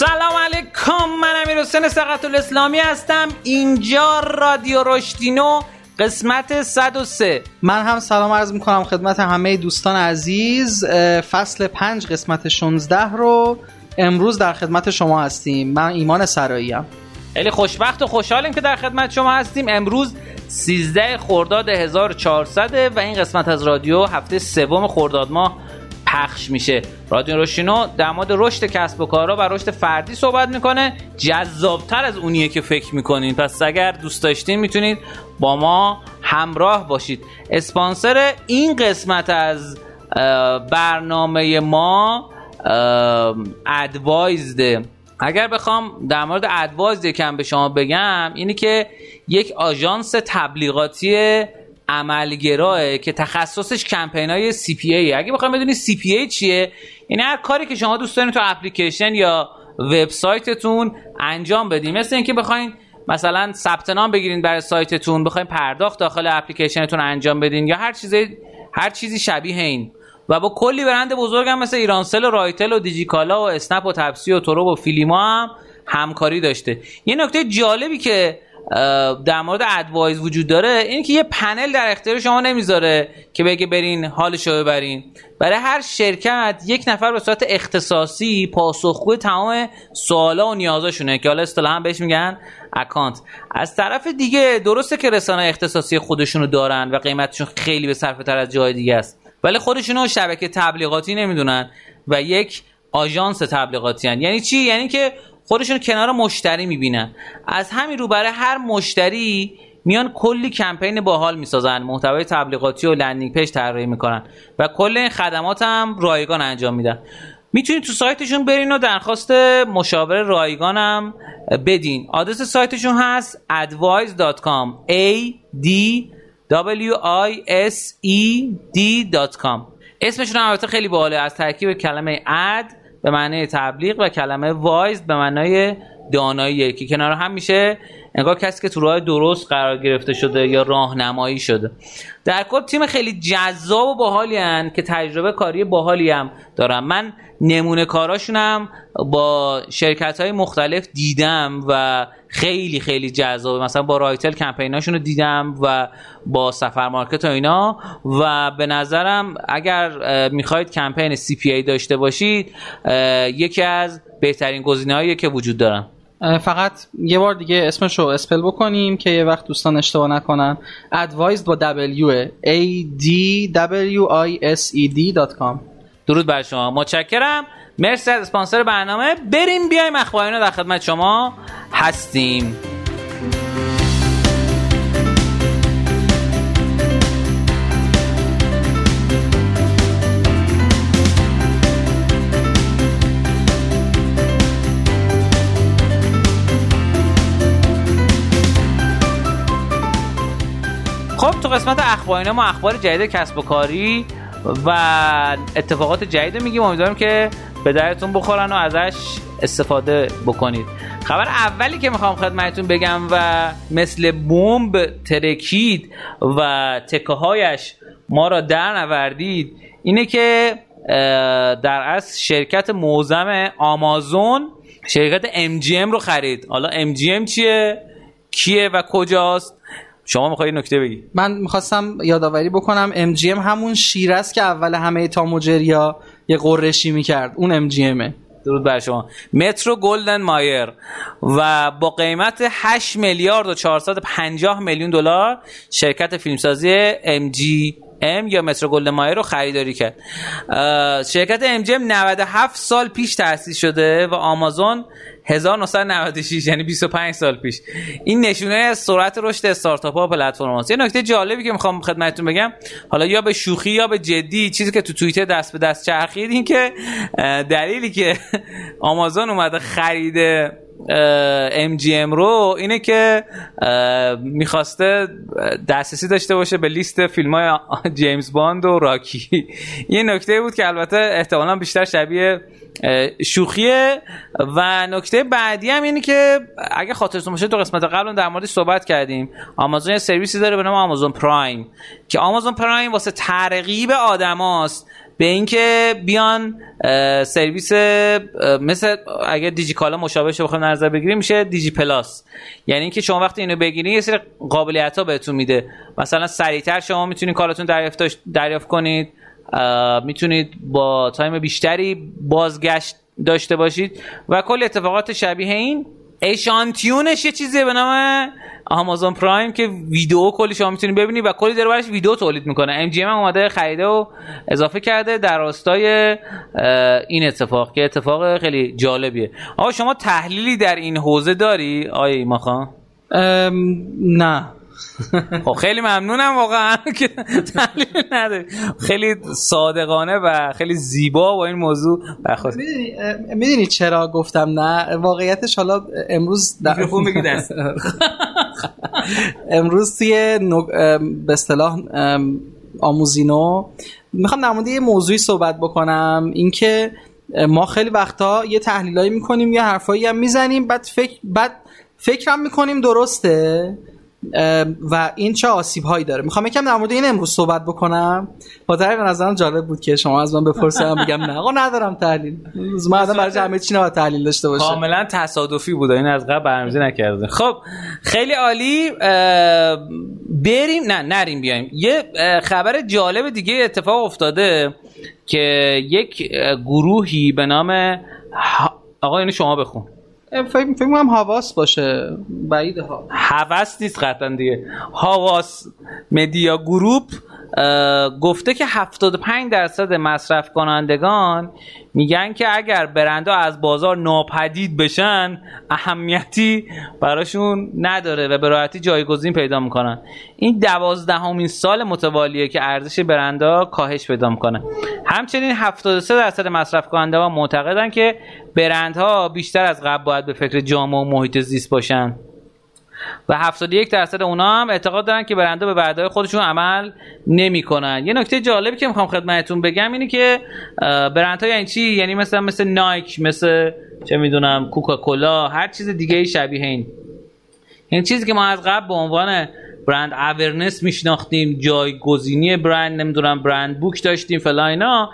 سلام علیکم من امیر حسین سقط الاسلامی هستم. اینجا رادیو رشدینو قسمت 103 من هم سلام عرض می‌کنم خدمت همه دوستان عزیز. فصل 5 قسمت 16 رو امروز در خدمت شما هستیم. من ایمان سرایی هم. خیلی خوشبخت و خوشحالیم که در خدمت شما هستیم. امروز 13 خرداد 1400 و این قسمت از رادیو هفته سوم خرداد ماه پخش میشه. رادیو روشینو در مورد رشد کسب و کارها و رشد فردی صحبت می‌کنه. جذابتر از اونیه که فکر می‌کنین. پس اگر دوست داشتین می‌تونید با ما همراه باشید. اسپانسر این قسمت از برنامه ما ادوایزده اگر بخوام در مورد ادوایز یکم به شما بگم اینی که یک آژانس تبلیغاتی عملگراه که تخصصش کمپین های CPA اگه بخوام بدونی CPA چیه این هر کاری که شما دوست دارین تو اپلیکیشن یا وبسایتتون انجام بدین. مثل اینکه بخواین مثلا ثبت نام بگیرین برای سایتتون بخواین پرداخت داخل اپلیکیشنتون انجام بدین یا هر چیزی هر چیزی شبیه این. و با کلی برند بزرگم مثل ایرانسل و رایتل و دیجیکالا و اسنپ و تپسی و تورو و فیلیما هم همکاری داشته. یه نکته جالبی که در مورد ادوایز وجود داره اینه که یه پنل در اختیار شما نمی‌ذاره که بگه برین حالشو ببرین. برای هر شرکت یک نفر به صورت اختصاصی پاسخگوی تمام سوالا و نیازاشونه که حالا اصطلاحا بهش میگن اکانت. از طرف دیگه درسته که رسانه اختصاصی خودشونو دارن و قیمتشون خیلی به صرفه تر از جای دیگه است. ولی خودشونو شبکه تبلیغاتی نمی‌دونن و یک آژانس تبلیغاتی هن. یعنی چی؟ یعنی که خودشون کنار مشتری می‌بینن. از همین رو برای هر مشتری میان کلی کمپین باحال می‌سازن. محتوای تبلیغاتی و landing page طراحی می‌کنن و کل این خدمات هم رایگان انجام میدن. می‌تونید تو سایتشون برین و درخواست مشاوره رایگان هم بدین. آدرس سایتشون هست adwised.com a d w i s e d.com اسمشون هم البته خیلی باحاله. از ترکیب کلمه اد به معنی تبلیغ و کلمه وایز به معنای دانایی که کنار هم میشه انگار کسی که تو راه درست قرار گرفته شده یا راهنمایی شده. در کل تیم خیلی جذاب و باحالی هن که تجربه کاری باحالی هم دارم من نمونه کاراشونم با شرکت های مختلف دیدم و خیلی خیلی جذابه مثلا با رایتل کمپیناشون رو دیدم و با سفر مارکت و اینا. و به نظرم اگر می‌خواید کمپین CPA داشته باشید یکی از بهترین گزینه‌هایی که وجود دارن. فقط یه بار دیگه اسمش رو spell بکنیم که یه وقت دوستان اشتباه نکنن. Adwised با W A D W I S E D.com درود بر شما. متشکرم. مرسی از اسپانسر برنامه. بریم بیایم اخبارینا در خدمت شما هستیم. تو قسمت اخبارینا ما اخبار جدید کسب و کاری و اتفاقات جدید میگیم. امیدوارم که به درتون بخورن و ازش استفاده بکنید. خبر اولی که می‌خوام خدمتتون بگم و مثل بمب ترکید و تکه هایش ما را در نوردید اینه که در از شرکت موزم آمازون شرکت MGM رو خرید. حالا MGM چیه؟ کیه و کجاست؟ شما می‌خوای نکته بگی؟ من می‌خواستم یادآوری بکنم MGM همون شیر است که اول همه تاموجریا یه غرشی می‌کرد. اون ام جی امه درود بر شما. مترو گلدن مایر و با قیمت 8 میلیارد و 450 میلیون دلار شرکت فیلمسازی ام جی ام یا مترو گلدن مایر رو خریداری کرد. شرکت ام جی ام 97 سال پیش تأسیس شده و آمازون 1996 یعنی 25 سال پیش. این نشونه سرعت رشد استارتاپ ها پلتفرم هاست. یه نکته جالبی که می‌خوام خدمتتون بگم حالا یا به شوخی یا به جدی چیزی که تو توییتر دست به دست چرخید این که دلیلی که آمازون اومده خریده MGM رو اینه که می‌خواسته دسترسی داشته باشه به لیست فیلم های جیمز باند و راکی. یه نکته بود که البته احتمالا بیشتر شبیه شوخیه. و نکته بعدی هم اینه که اگه خاطرتون باشه تو قسمت قبل در موردش صحبت کردیم. آمازون یه سرویسی داره به نام آمازون پرایم که آمازون پرایم واسه ترغیب آدماست به اینکه بیان سرویس مثل اگر دیجی کالا مشابه شه بخوایم نظر بگیریم میشه دیجی پلاس. یعنی اینکه شما وقتی اینو بگیرید یه سری قابلیت ها بهتون میده. مثلا سریعتر شما می‌تونید کالاتون دریافت دریافت کنید. می‌تونید با time بیشتری بازگشت داشته باشید. و کل اتفاقات شبیه این اشانتیونش یه چیزیه به نام آمازون پرایم که ویدیو کلی شما می‌تونید ببینید و کلی داره برش ویدیو تولید می‌کنه. ام جی ام اومده خریده و اضافه کرده در راستای این اتفاق که اتفاق خیلی جالبیه. آقا شما تحلیلی در این حوزه داری؟ آیه ایما خان نه. خب خیلی ممنونم واقعا که تحلیل نداری. خیلی صادقانه و خیلی زیبا با این موضوع برخورد. می‌دونی چرا گفتم نه؟ واقعیتش حالا امروز در... دست. امروز توی به اصطلاح آموزینو می‌خوام در مورد یه موضوعی صحبت بکنم. اینکه ما خیلی وقتا یه تحلیلایی می‌کنیم یه حرفایی هم می‌زنیم بعد فکر بعد فکرم می‌کنیم درسته. و این چه آسیب هایی داره. می‌خوام یکم در مورد این امروز صحبت بکنم. با به نظرم جالب بود که شما از من بپرسید بگم نه. آقا ندارم تحلیل. من آدم برای همه چی نباید تحلیل داشته باشه؟ کاملا تصادفی بود این از قبل برنامه‌ریزی نکرده. خب خیلی عالی. بریم. نه نریم بیایم. یه خبر جالب دیگه اتفاق افتاده که یک گروهی به نام آقا اینو شما بخون. فکر کنم حواس باشه. بعید ها. حواس نیست قطعا دیگه. حواس مدیا گروپ گفته که 75 درصد مصرف کنندگان میگن که اگر برندها از بازار ناپدید بشن اهمیتی براشون نداره و به راحتی جایگزین پیدا می‌کنن. این دوازدهمین سال متوالیه که ارزش برندها کاهش پیدا می‌کنه. همچنین 73 درصد مصرف کننده ها معتقدن که برندها بیشتر از قبل باید به فکر جامعه و محیط زیست باشن. و 71 درصد اونا هم اعتقاد دارن که برنده به وعده خودشون عمل نمی‌کنن. یه نکته جالبی که می‌خوام خدمتتون بگم اینه که برندها یعنی چی؟ یعنی مثلا مثل نایک مثل چه می‌دونم کوکاکولا هر چیز دیگه شبیه این. این چیزی که ما از قبل به عنوان برند اورنس میشناختیم جایگزینی برند نمی‌دونم برند بوک داشتیم فلا اینا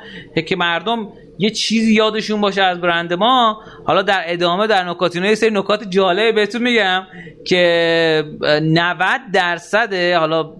که مردم یه چیزی یادشون باشه از برند ما. حالا در ادامه در نکاتینو یه سری نکات جالب بهتون میگم که 90 درصد حالا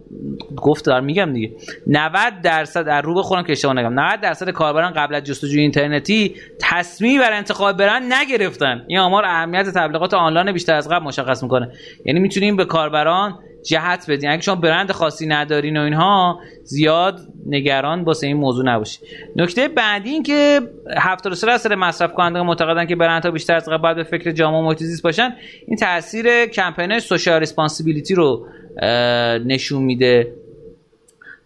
گفت دارم میگم دیگه. 90 درصد در رو بخورم که اشتباه نگم. 90 درصد کاربران قبل از جستجوی اینترنتی تصمیمی بر انتخاب برند نگرفتن. این آمار اهمیت تبلیغات آنلاین بیشتر از قبل مشخص می‌کنه. یعنی می‌تونیم به کاربران جهت بدین. اگه شما برند خاصی ندارین و اینها زیاد نگران واسه این موضوع نباشید نکته بعدی این که 73 درصد مصرف کنندگان معتقدن که برندها بیشتر از قبل به فکر جامعه محیط زیست باشن. این تاثیر کمپین سوشال ریسپانسیبیلیتی رو نشون میده.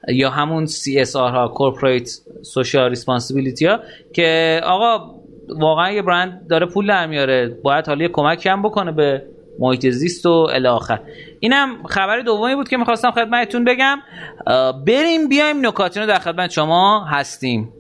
یا همون CSR ها Corporate Social Responsibility ها که آقا واقعا یه برند داره پول در میاره. باید حالا یه کمک هم بکنه به محیط زیست و الاخر اینم خبر دومی بود که می‌خواستم خدمتتون بگم. بریم بیایم نکاتینو در خدمت شما هستیم.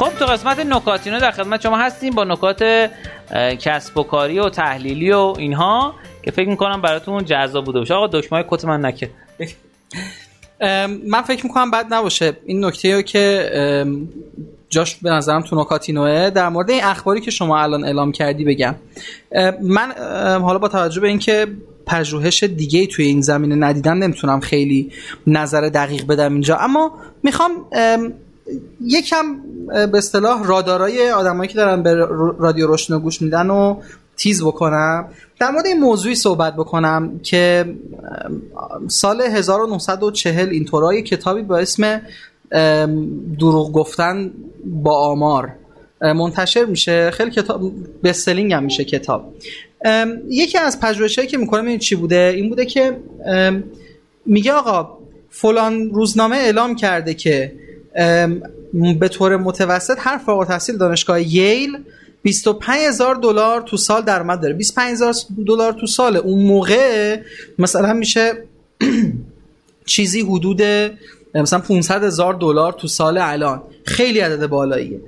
خب تو قسمت نکاتینو در خدمت شما هستیم با نکات کسب و کاری و تحلیلی و اینها که فکر می‌کنم براتون جذاب بوده باشه. آقا دکمه کت من نکه. من فکر می‌کنم بد نباشه. این نکته که جاش به نظرم تو نکاتینوه در مورد این اخباری که شما الان اعلام کردی بگم. من حالا با توجه به اینکه پژوهش دیگه توی این زمینه ندیدم نمی‌تونم خیلی نظر دقیق بدم اینجا. اما می‌خوام یکم به اصطلاح رادارای آدمایی که دارن به رادیو روشنو گوش میدن و تیز بکنم. در مورد این موضوعی صحبت بکنم که سال 1940 اینطورای کتابی با اسم دروغ گفتن با آمار منتشر میشه. خیلی کتاب بستلینگ هم میشه کتاب. یکی از پژوهشایی که می‌کنم این چی بوده؟ این بوده که میگه آقا فلان روزنامه اعلام کرده که به طور متوسط هر فارغ التحصیل دانشگاه ییل 25 هزار دلار تو سال درآمد داره. 25 هزار دلار تو سال. اون موقع مثلا میشه چیزی حدود مثلا 500 هزار دلار تو سال الان. خیلی عدد بالاییه.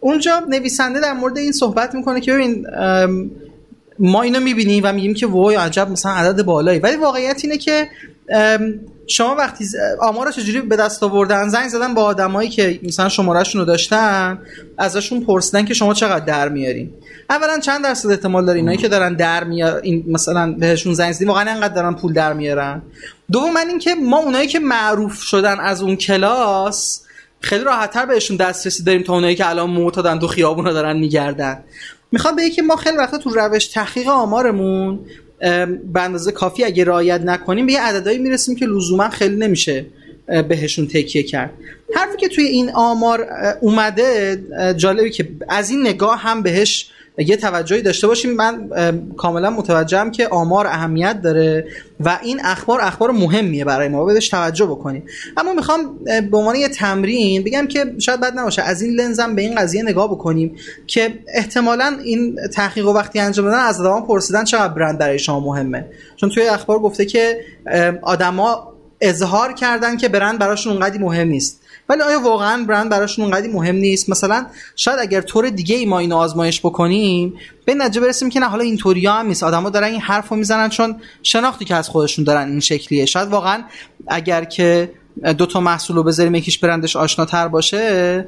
اونجا نویسنده در مورد این صحبت می‌کنه که ببین ما اینو می‌بینیم و میگیم که وای عجب مثلا عدد بالایی. ولی واقعیت اینه که شما وقتی آمار چجوری به دست آوردن؟ زنگ زدن با آدمایی که مثلا شمارهشون رو داشتن ازشون پرسیدن که شما چقدر در میارین. اولا چند درصد احتمال داره اینایی که دارن در میار این مثلا بهشون زنگ زدیم واقعا انقدر دارن پول در میارن. دوم اینکه ما اونایی که معروف شدن از اون کلاس خیلی راحتتر بهشون دسترسی داریم تا اونایی که الان معتادن تو خیابونا دارن میگردن. می‌خواد به که ما خیلی وقتا تو روش تحقیق آمارمون به اندازه کافی اگه رعایت نکنیم به یه عددهایی می‌رسیم که لزوما خیلی نمیشه بهشون تکیه کرد. حرفی که توی این آمار اومده جالبی که از این نگاه هم بهش یه توجهی داشته باشیم. من کاملا متوجهم که آمار اهمیت داره و این اخبار اخبار مهمیه برای ما. بهش توجه بکنیم. اما می‌خوام به عنوان یه تمرین بگم که شاید بد نباشه. از این لنزم به این قضیه نگاه بکنیم که احتمالا این تحقیق و وقتی انجام دادن از آدما پرسیدن چقدر برند برای شما مهمه. چون توی اخبار گفته که آدما اظهار کردن که برند براشون اونقدی مهم نیست. ولی آیا واقعا برند براشون اونقدی مهم نیست؟ مثلا شاید اگر طور دیگه ای ما اینو آزمایش بکنیم به نتیجه برسیم که نه حالا اینطوری هم نیست. آدما دارن این حرفو می‌زنن چون شناختی که از خودشون دارن این شکلیه. شاید واقعا اگر که دو تا محصول رو بذاریم یکیش برندش آشناتر باشه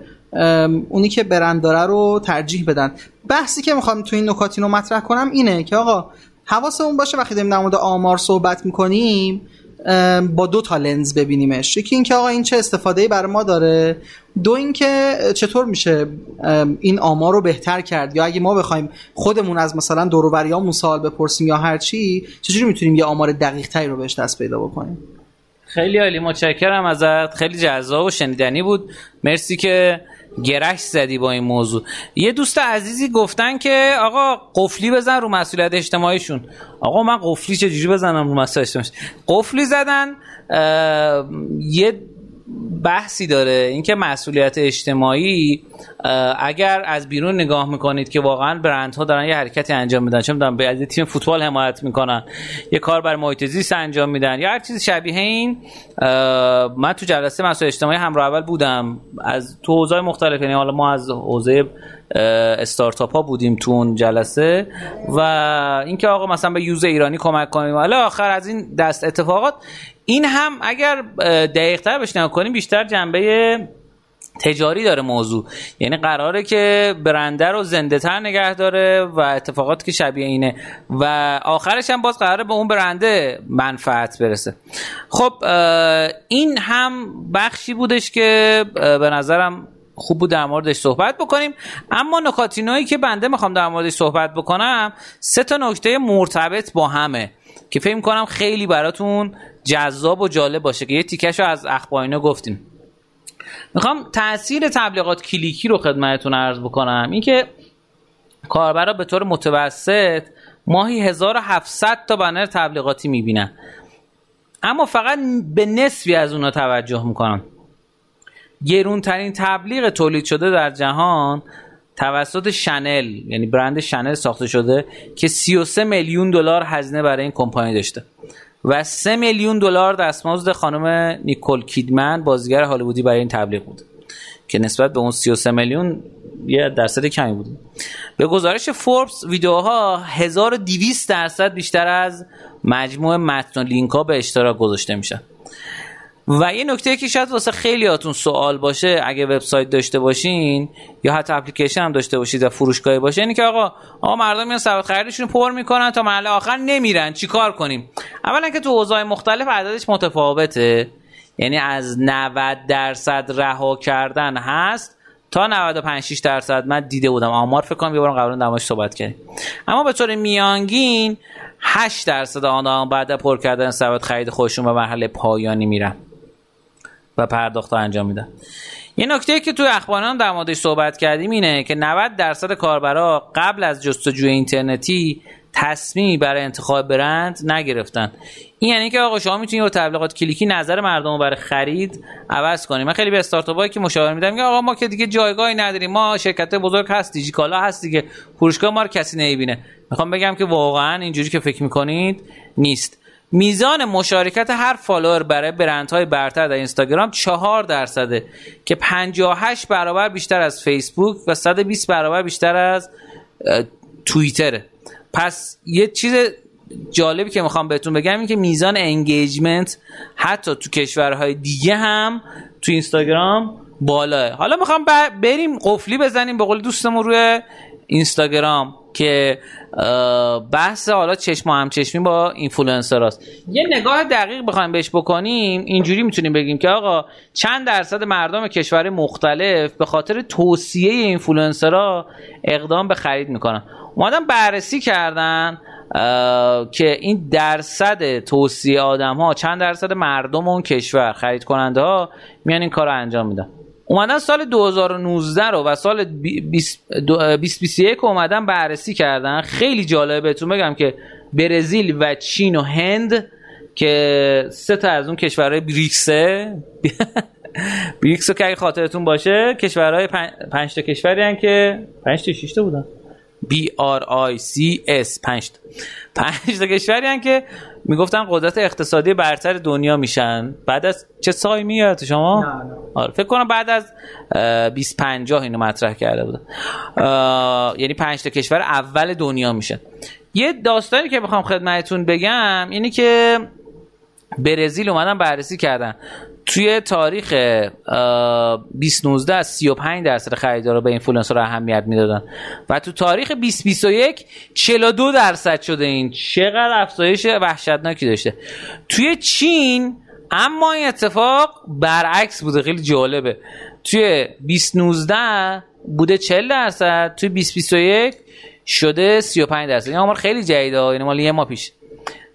اونی که برند داره رو ترجیح بدن. بحثی که می‌خوام تو این نکات اینو مطرح کنم اینه که آقا حواسمون باشه وقتی داریم در مورد آمار صحبت می‌کنیم با دو تا لنز ببینیمش. یکی اینکه آقا این چه استفاده برای ما داره؟ دو اینکه چطور میشه این آمار رو بهتر کرد؟ یا اگه ما بخوایم خودمون از مثلا دوروبریامون سوال بپرسیم یا هر چی چجوری می‌تونیم یه آمار دقیق تری رو بهش دست پیدا بکنیم؟ خیلی عالی متشکرم ازت. خیلی جذاب و شنیدنی بود. مرسی که گرش زدی با این موضوع. یه دوست عزیزی گفتن که آقا قفلی بزن رو مسئولیت اجتماعیشون. آقا من قفلی چجوری بزنم رو مسئولیت اجتماعی قفلی زدن یه بحثی داره اینکه مسئولیت اجتماعی اگر از بیرون نگاه می‌کنید که واقعا برندها دارن یه حرکتی انجام میدن چه می‌دونم به تیم فوتبال حمایت می‌کنن یه کار بر محیط زیست انجام میدن یا هر چیز شبیه این من تو جلسه مسئولیت اجتماعی همراه اول بودم. از تو حوزه مختلف یعنی حالا ما از حوزه استارتاپ ها بودیم تو اون جلسه و اینکه آقا مثلا به یوز ایرانی کمک کنیم حالا آخر از این دست اتفاقات این هم اگر دقیق تر بهش کنیم بیشتر جنبه تجاری داره موضوع. یعنی قراره که برنده رو زنده تر نگه داره و اتفاقاتی که شبیه اینه. و آخرش هم باز قراره به اون برنده منفعت برسه. خب این هم بخشی بودش که به نظرم خوب بود در موردش صحبت بکنیم. اما نکاتینایی که بنده می‌خوام در موردش صحبت بکنم سه تا نکته مرتبط با همه که فکر کنم خیلی براتون جذاب و جالب باشه که یه تیکش رو از اخبار گفتیم. می‌خوام تاثیر تبلیغات کلیکی رو خدمتتون عرض بکنم. اینکه کاربرا به طور متوسط ماهی 1700 تا بنر تبلیغاتی می‌بینن. اما فقط به نصفی از اونا توجه می‌کنن. گرونترین تبلیغ تولید شده در جهان توسط شنل یعنی برند شنل ساخته شده که 33 میلیون دلار هزینه برای این کمپانی داشته. و 3 میلیون دلار دستمزد خانم نیکول کیدمن بازیگر هالیوودی برای این تبلیغ بود که نسبت به اون 33 میلیون یه درصد کمی بود. به گزارش فوربس ویدیوها 1200 درصد بیشتر از مجموع متن لینک ها به اشتراک گذاشته میشن. و یه نکته که شاید واسه خیلیاتون سوال باشه اگه وبسایت داشته باشین یا حتی اپلیکیشن هم داشته باشید و فروشگاهی باشه اینه که آقا آقا مردم میان سبد خریدشون پر می‌کنن تا محل آخر نمیرن. چیکار کنیم؟ اولا که تو حوزه‌های مختلف عددش متفاوته. یعنی از 90 درصد رها کردن هست تا 95 6 درصد. من دیده بودم. آمار فکر کنم یه بار قبلا دماش صحبت کردیم اما به طور میانگین 8 درصد آنها بعد پر کردن سبد خرید خودشون به مرحله پایانی میرن. و پرداخت انجام میدن. یه نکته که توی اخباران در موردش صحبت کردیم اینه که 90 درصد کاربرا قبل از جستجوی اینترنتی تصمیمی برای انتخاب برند نگرفتن. این یعنی که آقا شما می‌تونید با تبلیغات کلیکی نظر مردم رو برای خرید عوض کنید من خیلی به استارتاپایی که مشاوره میدم که آقا ما که دیگه جایگاهی نداریم. ما شرکت بزرگ هست دیجیکالا هست دیگه. فروشگاه ما رو کسی نمی‌بینه. می‌خوام بگم که واقعا اینجوری که فکر می‌کنید نیست. میزان مشارکت هر follower برای برندهای برتر در اینستاگرام چهار درصده که 58 برابر بیشتر از فیسبوک و 120 برابر بیشتر از توییتره. پس یه چیز جالبی که می‌خوام بهتون بگم این که میزان engagement حتی تو کشورهای دیگه هم تو اینستاگرام بالاه. حالا می‌خوام بریم قفلی بزنیم به قول دوستمون روی اینستاگرام که بحث حالا چشم هم چشمی با اینفلوئنسر هست. یه نگاه دقیق بخوایم بهش بکنیم اینجوری می‌تونیم بگیم که آقا چند درصد مردم کشور مختلف به خاطر توصیه اینفلوئنسرها اقدام به خرید می‌کنن اومدن بررسی کردن که این درصد توصیه آدم ها چند درصد مردم اون کشور خرید کننده ها میان این کار رو انجام میدن اومدن سال 2019 رو و سال 2021 اومدن بررسی کردن. خیلی جالبه بهتون بگم که برزیل و چین و هند که سه تا از اون کشورهای بریکسه بریکس که اگه خاطرتون باشه کشورهای پنج تا کشوری هن که پنج تا شش تا بودن. B R I C S. 5 پنج تا کشوری هن که می‌گفتن قدرت اقتصادی برتر دنیا میشن. بعد از چه سالی میاد شما؟ نه نه. آره فکر کنم بعد از 2050 اینو مطرح کرده بودن. یعنی پنج تا کشور اول دنیا میشن. یه داستانی که بخوام خدمتتون بگم اینی که برزیل اومدن بررسی کردن. توی تاریخ 2019 از 35 درصد خریدارا به اینفلوئنسر اهمیت می‌دادن. و تو تاریخ 2021 42 درصد شده این. چقدر افزایش وحشتناکی داشته. توی چین اما این اتفاق برعکس بوده. خیلی جالبه. توی 2019 بوده 40 درصد توی 2021 شده 35 درصد. این آمار خیلی جدیده این مال یه ماه پیش.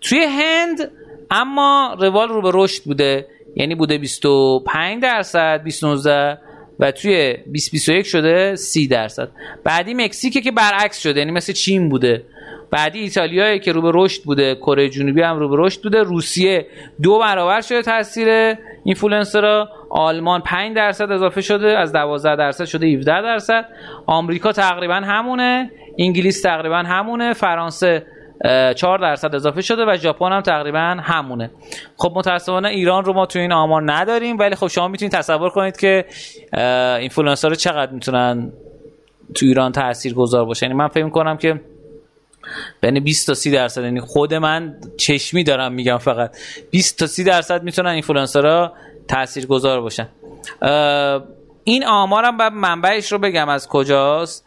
توی هند اما روال رو به رشد بوده. یعنی بوده 25 درصد 2019 و توی 2021 شده 30 درصد. بعدی مکزیک که برعکس شده یعنی مثل چین بوده. بعدی ایتالیا که رو به رشد بوده کره جنوبی هم رو به رشد بوده. روسیه دو برابر شده تاثیر اینفلوئنسرها. آلمان 5 درصد اضافه شده از 12 درصد شده 17 درصد. آمریکا تقریبا همونه. انگلیس تقریبا همونه. فرانسه 4 درصد اضافه شده و ژاپن هم تقریبا همونه. خب متاسفانه ایران رو ما تو این آمار نداریم ولی خب شما می‌تونید تصور کنید که اینفلوئنسرها چقدر می‌تونن تو ایران تاثیر گذار باشه یعنی من فکر کنم که بین 20 تا 30 درصد یعنی خود من چشمی دارم میگم فقط 20 تا 30 درصد می‌تونن اینفلوئنسرها تاثیرگذار باشن. این آمارم باید منبعش رو بگم از کجاست.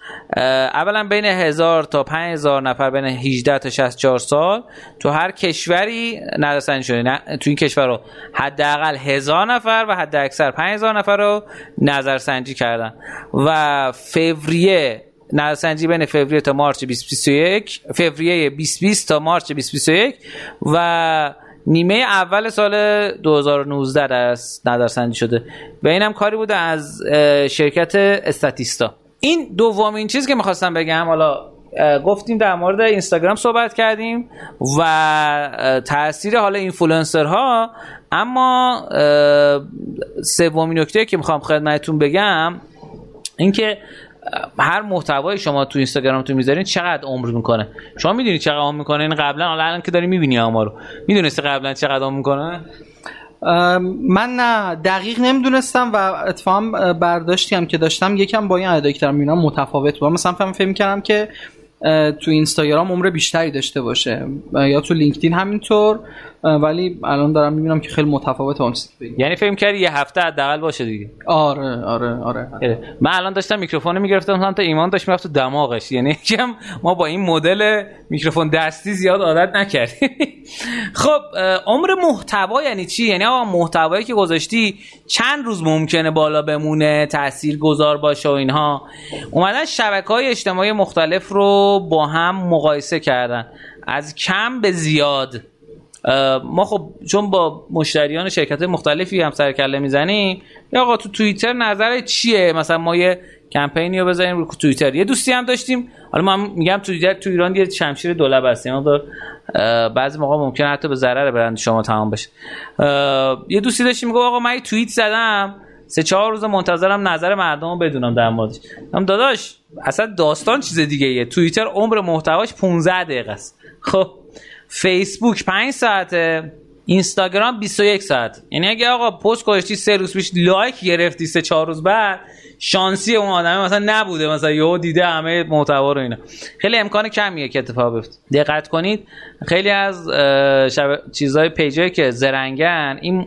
اولا بین هزار تا پنج هزار نفر بین 18 تا 64 سال تو هر کشوری نظرسنجی شده. نه تو این کشور رو حداقل هزار نفر و حد اکثر پنج هزار نفر رو نظرسنجی کردن. و فوریه نظرسنجی بین فوریه تا مارچ 2021 فوریه 2020 تا مارچ 2021 و نیمه اول سال 2019 است نظرسنجی شده. و اینم کاری بوده از شرکت استاتیستا. این دومین چیز که می‌خواستم بگم حالا گفتیم در مورد اینستاگرام صحبت کردیم و تاثیر حالا اینفلوئنسرها. اما سومین نکته که می‌خوام خدمتتون بگم اینکه هر محتوای شما تو اینستاگرامتون می‌ذارین چقدر عمر می‌کنه؟ شما می‌دونید چقدر عمر می‌کنه؟ این قبلا الان که داری می‌بینی ما رو. می‌دونستی قبلا چقدر عمر می‌کنه؟ من نه دقیق نمی‌دونستم و اتفاقا برداشتی هم که داشتم یکم با این عددی که می‌بینم متفاوت بود. مثلا فهم فهم کردم که تو اینستاگرام عمر بیشتری داشته باشه. یا تو لینکدین همینطور. ولی الان دارم می‌بینم که خیلی متفاوت اون چیزی یعنی فکر کردی یه هفته حداقل باشه دیگه. آره آره آره, آره. من الان داشتم میکروفون می‌گرفتم تا ایمان داشت می‌رفت تو دماغش. یعنی کم ما با این مدل میکروفون دستی زیاد عادت نکردیم. خب عمر محتوا یعنی چی؟ یعنی آقا محتوایی که گذاشتی چند روز ممکنه بالا بمونه تاثیر گذار باشه و اینها. اومدن شبکه های اجتماعی مختلف رو با هم مقایسه کردن. از کم به زیاد. ما خب چون با مشتریان شرکت مختلفی هم سرکله می‌زنیم یا آقا تو توییتر نظر چیه؟ مثلا ما یه کمپینی رو بزنیم رو توییتر. یه دوستی هم داشتیم. حالا من میگم توییتر تو ایران یه شمشیر دولب هست یعنی بعضی موقع ممکنه حتی به ضرر برند شما تمام بشه. یه دوستی داشتیم میگه آقا من توییت زدم. سه چهار روز منتظرم نظر مردم رو بدونم در موردش. هم داداش اصلا داستان چیز دیگه یه توییتر عمر محتواش 15 دقیقه است. خب. فیسبوک 5 ساعته اینستاگرام 21 ساعت. یعنی اگه آقا پست گذاشتی سه روز پیش لایک گرفتی سه چهار روز بعد شانسی اون آدمه مثلا نبوده مثلا یهو دیده همه محتوا رو اینا. خیلی امکان کمیه که اتفاق بیفته. دقت کنید خیلی از شب... چیزای پیجایی که زرنگن این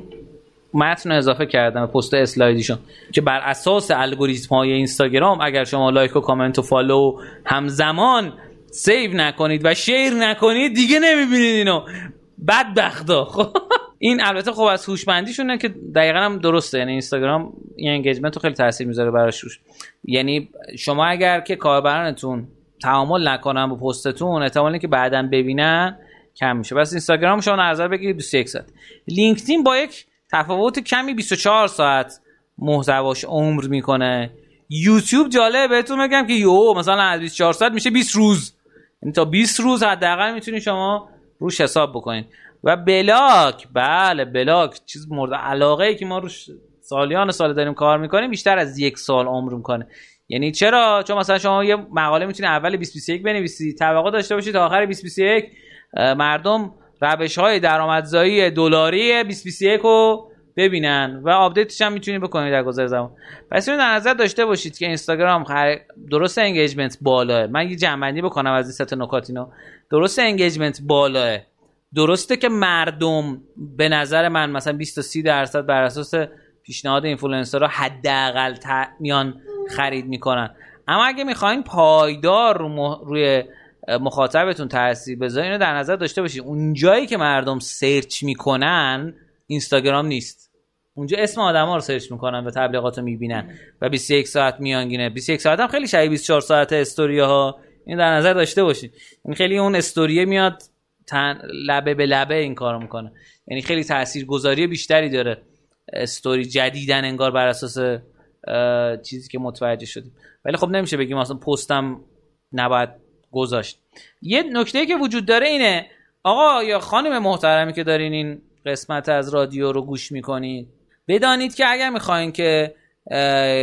متن اضافه کردن به پست اسلایدیشون. که بر اساس الگوریتم های اینستاگرام اگر شما لایک و کامنت و follow همزمان save نکنید و share نکنید دیگه نمی‌بینید اینو. بدبختا. خب. این البته خب از هوشمندیشونه که دقیقا هم درسته. یعنی اینستاگرام این engagement رو خیلی تاثیر می‌ذاره براش روش یعنی شما اگر که کاربرانتون تعامل نکنن با پستتون احتمال که بعدا ببینن کم میشه. پس اینستاگرام شما نظر بگیرید 21 ساعت. لینکدین با یک تفاوت کمی 24 ساعت محتواش عمر می‌کنه. یوتیوب جالبه بهتون بگم که یو مثلا از 24 ساعت میشه 20 روز. تا 20 روز حداقل می‌تونید شما روش حساب بکنید و بلاک بله بلاک چیز مورد علاقه ای که ما روش سالیان سال داریم کار می‌کنیم بیشتر از یک سال عمر می‌کنه. یعنی چرا؟ چون مثلا شما یه مقاله می‌تونید اول 2021 بنویسید توقع داشته باشید تا آخر 2021 مردم روش های درآمدزایی دلاری 2021 رو ببینن و آپدیتش هم می‌تونید بکنید در گذر زمان. پس اینو در نظر داشته باشید که اینستاگرام خر... درست engagement بالاه من یه جنبندی بکنم از این ست نکات اینو. درست engagement بالاه درسته که مردم به نظر من مثلا 20 تا 30 درصد بر اساس پیشنهاد اینفلوئنسرها حداقل میان خرید می‌کنن. اما اگه می‌خواین پایدار رو روی مخاطبتون تاثیر بذارین اینو در نظر داشته باشید اون جایی که مردم search می‌کنن اینستاگرام نیست. اونجا اسم آدما رو سرچ می‌کنن و تبلیغات رو می‌بینن. و 21 ساعت میانگینه. 21 ساعت هم خیلی شبیه 24 ساعت استوری ها این در نظر داشته باشید این خیلی اون استوریه میاد تن لبه به لبه این کارو می‌کنه. یعنی خیلی تاثیرگذاری بیشتری داره. استوری جدیدن انگار بر اساس چیزی که متوجه شدیم. ولی خب نمیشه بگیم اصلا پستم نباید گذاشت. یه نکته که وجود داره اینه آقا یا خانم محترمی که دارین این قسمت از رادیو رو گوش می‌کنید بدانید که اگر می‌خواین که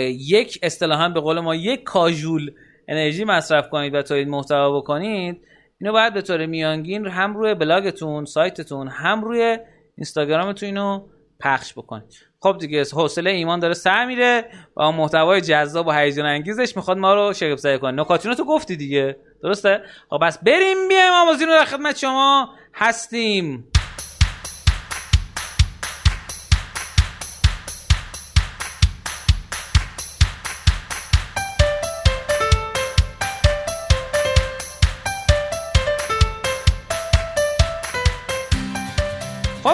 یک اصطلاحا به قول ما یک کاژول انرژی مصرف کنید و تولید محتوا بکنید اینو باید به طور میانگین هم روی بلاگتون سایتتون هم روی اینستاگرامتون اینو پخش بکنید. خب دیگه حوصله ایمان داره سر میره و محتوای جذاب و هیجان انگیزش می‌خواد ما رو شگفت زده کنه. نکاتینو تو گفتی دیگه. درسته؟ خب بس بریم بیایم آموزین رو در خدمت شما هستیم.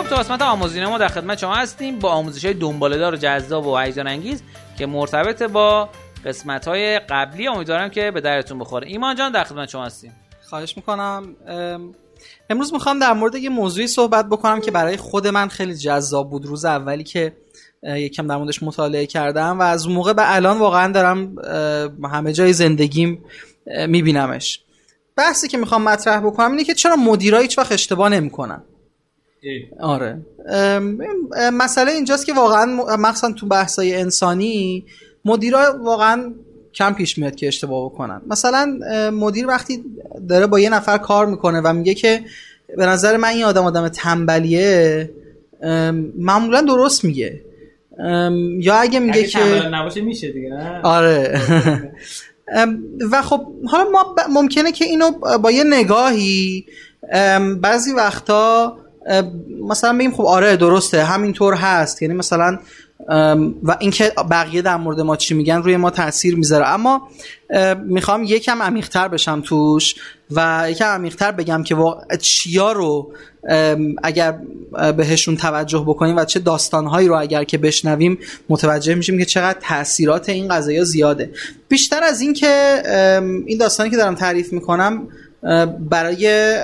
خب تو قسمت آموزین ما در خدمت شما هستیم با آموزش های دنبالدار و جذاب و هیجان انگیز که مرتبط با قسمت های قبلی. امیدوارم که به درتون بخوره. ایمان جان در خدمت شما هستیم. خواهش می‌کنم. امروز می‌خوام در مورد یه موضوعی صحبت بکنم که برای خود من خیلی جذاب بود. روز اولی که یکم در موردش مطالعه کردم و از موقع به الان واقعا دارم همه جای زندگیم میبینمش. بحثی که می‌خوام مطرح بکنم اینه که چرا مدیرا هیچ وقت اشتباه نمی‌کنن؟ آره. مسئله اینجاست که واقعا مخصوصا تو بحثای انسانی مدیرا واقعا کم پیش میاد که اشتباه بکنن. مثلا مدیر وقتی داره با یه نفر کار می‌کنه و میگه که به نظر من این آدم آدم تنبلیه معمولا درست میگه. یا اگه میگه که نباشه میشه دیگه آره. و خب حالا ما ممکنه که اینو با یه نگاهی بعضی وقتا مثلا بگیم خب آره درسته همینطور هست. یعنی مثلا و اینکه بقیه در مورد ما چی میگن روی ما تاثیر می‌ذاره. اما می‌خوام یکم عمیقتر بشم توش و یکم عمیقتر بگم که چیا رو اگر بهشون توجه بکنیم و چه داستانهایی رو اگر که بشنویم متوجه میشیم که چقدر تاثیرات این قضايا زیاده. بیشتر از این که این داستانی که دارم تعریف می‌کنم برای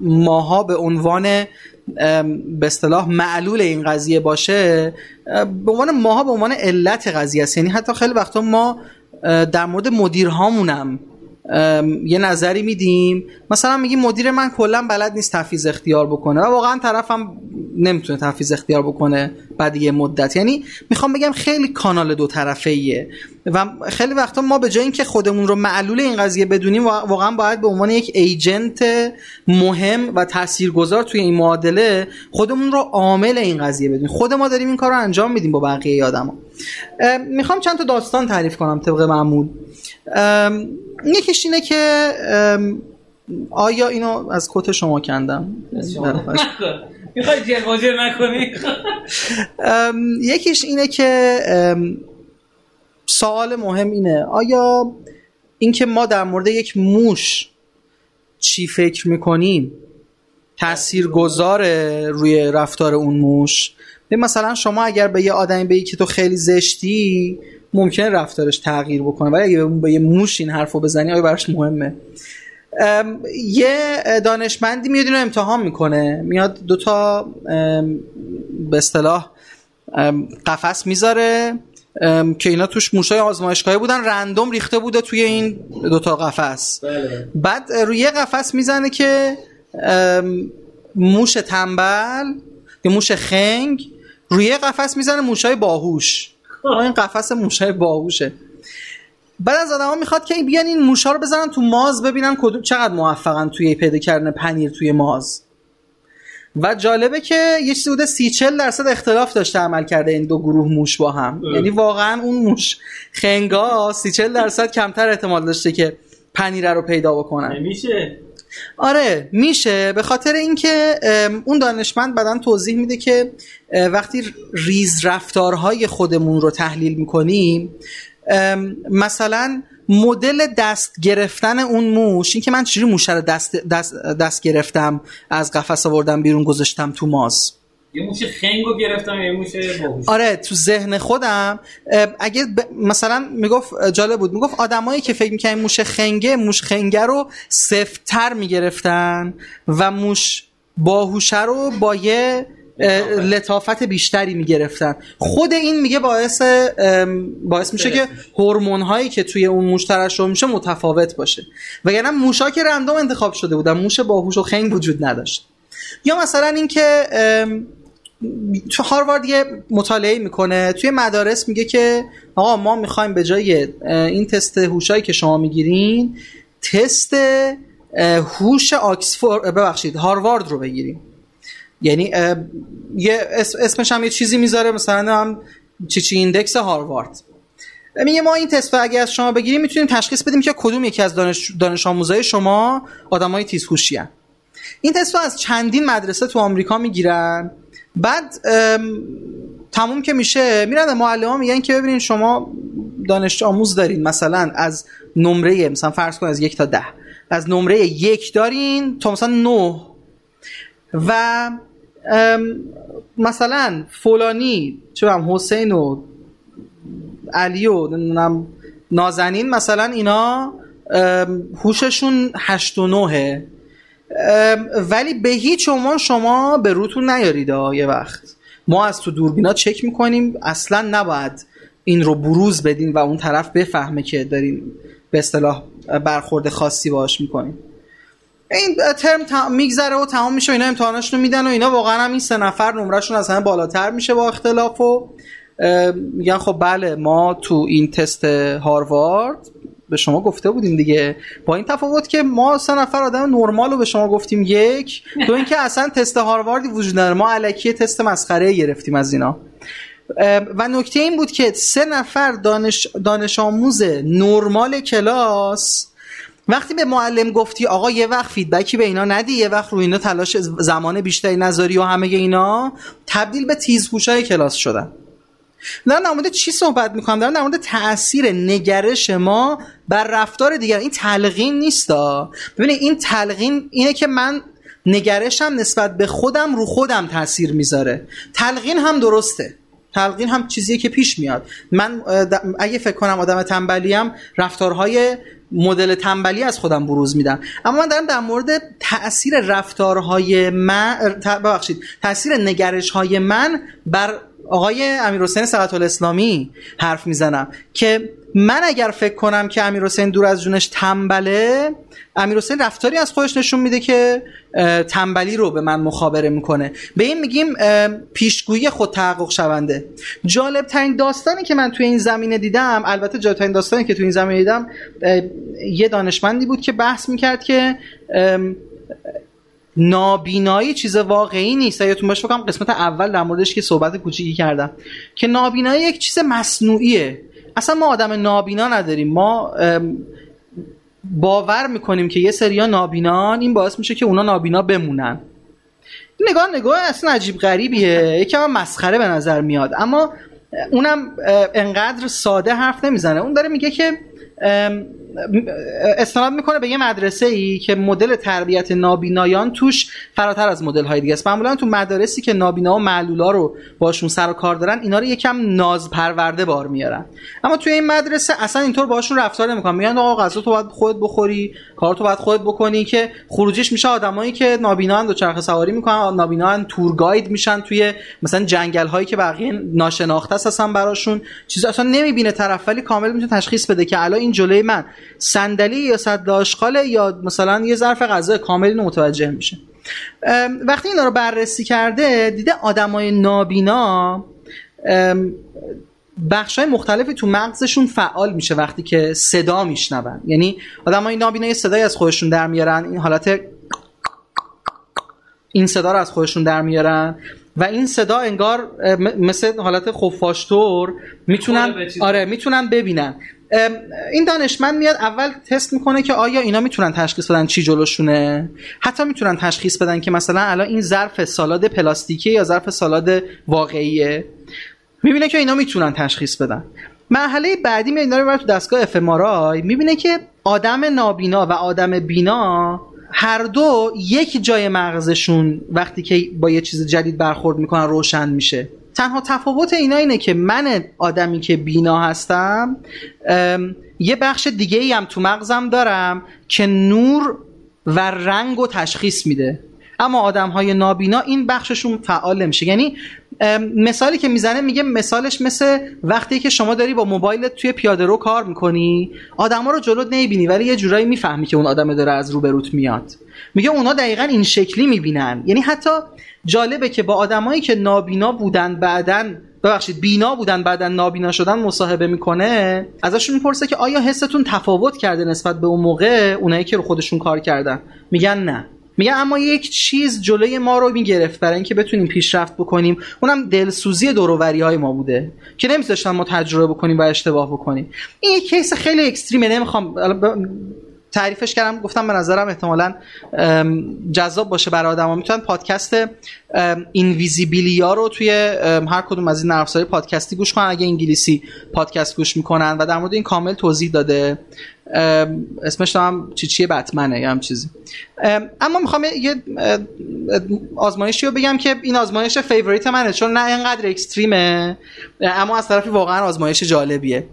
ماها به عنوان به اصطلاح معلول این قضیه باشه به عنوان ماها به عنوان علت قضیه است. یعنی حتی خیلی وقتا ما در مورد مدیرهامونم یه نظری میدیم. مثلا میگیم مدیر من کلا بلد نیست تفیز اختیار بکنه. و واقعا طرفم نمی‌تونه تحفیز اختیار بکنه بعد یه مدت. یعنی می‌خوام بگم خیلی کانال دو طرفه ایه و خیلی وقتا ما به جای اینکه خودمون رو معلول این قضیه بدونیم واقعا باید به عنوان یک ایجنت مهم و تاثیرگذار توی این معادله خودمون رو عامل این قضیه بدونیم. خود ما داریم این کار رو انجام میدیم با بقیه آدما می‌خوام چند تا داستان تعریف کنم طبق معمول. یکیش اینه که آیا اینو از کت شما کندم؟ می‌خوای جر نکنی؟ یکیش اینه که سوال مهم اینه. آیا اینکه ما در مورد یک موش چی فکر می‌کنیم تأثیر گذاره روی رفتار اون موش؟ مثلا شما اگر به یه آدمی بگی که تو خیلی زشتی ممکنه رفتارش تغییر بکنه. ولی اگه به یه موش این حرفو بزنی آیا براش مهمه؟ یه دانشمندی میاد اینو امتحان می‌کنه. میاد دوتا به اصطلاح قفس می‌ذاره که اینا توش موشای آزمایشگاهی بودن رندوم ریخته بوده توی این دوتا قفس. بله. بعد روی یه قفس می‌زنه که موش تنبل یا موش خنگ روی قفس می‌زنه موشای باهوش. خب. این قفس موشای باهوشه. بعد از آدما می‌خواد که بیان این موشا رو بزنن تو ماز ببینن کدوم چقدر موفقن توی پیدا کردن پنیر توی ماز. و جالبه که یه چیزی بوده سی چل درصد اختلاف داشته عمل کرده این دو گروه موش با هم. یعنی واقعا اون موش خنگا سی چل درصد کمتر احتمال داشته که پنیره رو پیدا بکنن. میشه آره میشه. به خاطر اینکه اون دانشمند بعدا توضیح میده که وقتی ریز رفتارهای خودمون رو تحلیل می‌کنیم مثلا مدل دست گرفتن اون موش این که من چجوری موش رو دست, دست, دست گرفتم از قفس آوردم بیرون گذاشتم تو ماز. یه موش خنگو گرفتم یه موش باهوش. آره تو ذهن خودم اگه ب... مثلا می‌گفت جالب بود. می‌گفت آدمایی که فکر می‌کنن موش خنگه موش خنگه رو سفتتر می‌گرفتن و موش باهوشه رو با یه لطافت. بیشتری می‌گرفتن. خود این میگه باعث باعث میشه که هورمون هایی که توی اون موش ترشح میشه متفاوت باشه. وگرنه موشا که رندوم انتخاب شده بودن موش باهوش و خنگ وجود نداشت. یا مثلا اینکه تو هاروارد یه مطالعه می‌کنه توی مدارس میگه که آقا ما می‌خوایم به جای این تست هوشایی که شما می‌گیرین تست هوش آکسفورد ببخشید هاروارد رو بگیریم. یعنی یه اسمش هم یه چیزی می‌ذاره مثلا هم چی چی ایندکس هاروارد. میگه ما این تست اگه از شما بگیریم می‌تونیم تشخیص بدیم که کدوم یکی از دانش, دانش آموزای شما آدمای تیزهوشی این تست رو از چندین مدرسه تو آمریکا می‌گیرن. بعد تموم که میشه میرن معلم میگن که ببینین شما دانش آموز دارین مثلا از نمره مثلا فرض کن از یک تا ده از نمره یک دارین تا مثلا نه. و مثلا فلانی چه حسین و علی و نازنین مثلا اینا هوششون هشت و نوه ولی به هیچ عنوان شما به روتون نیارید یه وقت. ما از تو دوربینا چک می‌کنیم. اصلا نباید این رو بروز بدین و اون طرف بفهمه که داریم به اصطلاح برخورد خاصی باش می‌کنیم این ترم میگذره و تمام میشه اینا امتحاناشونو میدن و اینا. واقعا هم این سه نفر نمرهشون از همه بالاتر میشه با اختلاف و میگن خب بله ما تو این تست هاروارد به شما گفته بودیم دیگه. با این تفاوت که ما سه نفر آدم نرمال رو به شما گفتیم یک. تو اینکه اصلا تست هارواردی وجود نداره. ما علکی تست مسخره گرفتیم از اینا. و نکته این بود که سه نفر دانش, دانش آموز نرمال کلاس وقتی به معلم گفتی آقا یه وقت فیدبکی به اینا ندی یه وقت رو اینا تلاش زمان بیشتری نذاری و همه اینا تبدیل به تیزهوشای کلاس شدن. دارم در مورد چی صحبت می‌کنم؟ دارم در مورد تاثیر نگرش ما بر رفتار دیگر این تلقین نیستا ببینید این تلقین اینه که من نگرشم نسبت به خودم رو خودم تاثیر می‌ذاره. تلقین هم درسته. تلقین هم چیزیه که پیش میاد. من اگه فکر کنم آدم تنبلیم رفتارهای مدل تنبلی از خودم بروز میدم. اما من دارم در مورد تاثیر رفتارهای من ببخشید تاثیر نگرش های من بر آقای امیرحسین سقط الاسلامی حرف می‌زنم که من اگر فکر کنم که امیرحسین دور از جونش تنبله امیرحسین رفتاری از خودش نشون میده که تنبلی رو به من مخابره می‌کنه. به این میگیم پیشگویی خود تحقق شونده. جالب ترین داستانی که من توی این زمینه دیدم البته جالب ترین داستانی که توی این زمینه دیدم یه دانشمندی بود که بحث می‌کرد که نابینایی چیز واقعی نیست. یادتون باشه فکرم قسمت اول در موردش که صحبت کوچیکی کردم که نابینایی یک چیز مصنوعیه. اصلا ما آدم نابینا نداریم. ما باور می‌کنیم که یه سریا نابینان این باعث میشه که اونا نابینا بمونن. نگاه نگاه اصلا عجیب غریبیه. یکم مسخره به نظر میاد. اما اونم انقدر ساده حرف نمی‌زنه. اون داره میگه که استناد می‌کنه به یه مدرسه ای که مدل تربیت نابینایان توش فراتر از مدل های دیگه است. معمولا تو مدارسی که نابینا و معلولا رو باشون سر و کار دارن اینا رو یکم ناز پرورده بار میارن. اما توی این مدرسه اصلا اینطور باشون رفتار نمی‌کنن. میگن آقا غذا تو باید خودت بخوری کار تو باید خودت بکنی که خروجیش میشه آدمایی که نابینا دو چرخ سواری می‌کنن نابینا تور گاید میشن توی مثلا جنگل هایی که بقیه ناشناخته هستن براشون. چیز اصلا نمی‌بینه طرف ولی کامل می‌تونه تشخیص بده که الان این جلوی من. صندلی یا صد آشغاله یا مثلا یه ظرف غذا کاملی متوجه میشه. وقتی اینا رو بررسی کرده دیده آدمای نابینا بخش های مختلفی تو مغزشون فعال میشه وقتی که صدا میشنون. یعنی آدم های نابینا یه صدایی از خودشون در میارن این حالت این صدا رو از خودشون در میارن و این صدا انگار مثل حالت خفاشتور می‌تونن آره می‌تونن ببینن. این دانشمند میاد اول تست می‌کنه که آیا اینا می‌تونن تشخیص بدن چی جلوشونه؟ حتی می‌تونن تشخیص بدن که مثلا الان این ظرف سالاد پلاستیکی یا ظرف سالاد واقعیه. می‌بینه که اینا می‌تونن تشخیص بدن. مرحله بعدی میاد اینا رو تو دستگاه اف می‌بینه که آدم نابینا و آدم بینا هر دو یک جای مغزشون وقتی که با یه چیز جدید برخورد می‌کنن روشن میشه. تنها تفاوت اینا اینه که من آدمی که بینا هستم یه بخش دیگه ای هم تو مغزم دارم که نور و رنگ و تشخیص میده. اما آدم های نابینا این بخششون فعال نمیشه. یعنی مثالی که می‌زنه میگه مثالش مثل وقتی که شما داری با موبایلت توی پیاده رو کار می‌کنی آدما رو جلوت نمی‌بینی ولی یه جورایی می‌فهمی که اون آدم داره از روبروت میاد. میگه اونا دقیقا این شکلی می‌بینن. یعنی حتی جالبه که با آدمایی که نابینا بودن بعدن ببخشید بینا بودن بعدا نابینا شدن مصاحبه می‌کنه ازشون می‌پرسه که آیا حستون تفاوت کرده نسبت به اون موقع؟ اونایی که رو خودشون کار کردن. میگن نه. میگه اما یک چیز جلوی ما رو می‌گرفت برای اینکه بتونیم پیشرفت بکنیم. اونم دلسوزی دوروری های ما بوده که نمیذاشتن ما تجربه بکنیم و اشتباه بکنیم. این یک کیس خیلی اکستریمه نمی‌خوام تعریفش کردم گفتم به نظرم احتمالا جذاب باشه برای آدما می‌تونن پادکست اینویزیبیلیا رو توی هر کدوم از این نرم پادکستی گوش کنن. اگه انگلیسی پادکست گوش می‌کنن و در مورد این کامل توضیح داده اسمش هم چی چیه؟ بتمنه یا هم چیزی. اما می‌خوام یه آزمایشی رو بگم که این آزمایش فیوریت منه چون نه اینقدر اکستریمه اما از طرفی واقعا آزمایش جالبیه.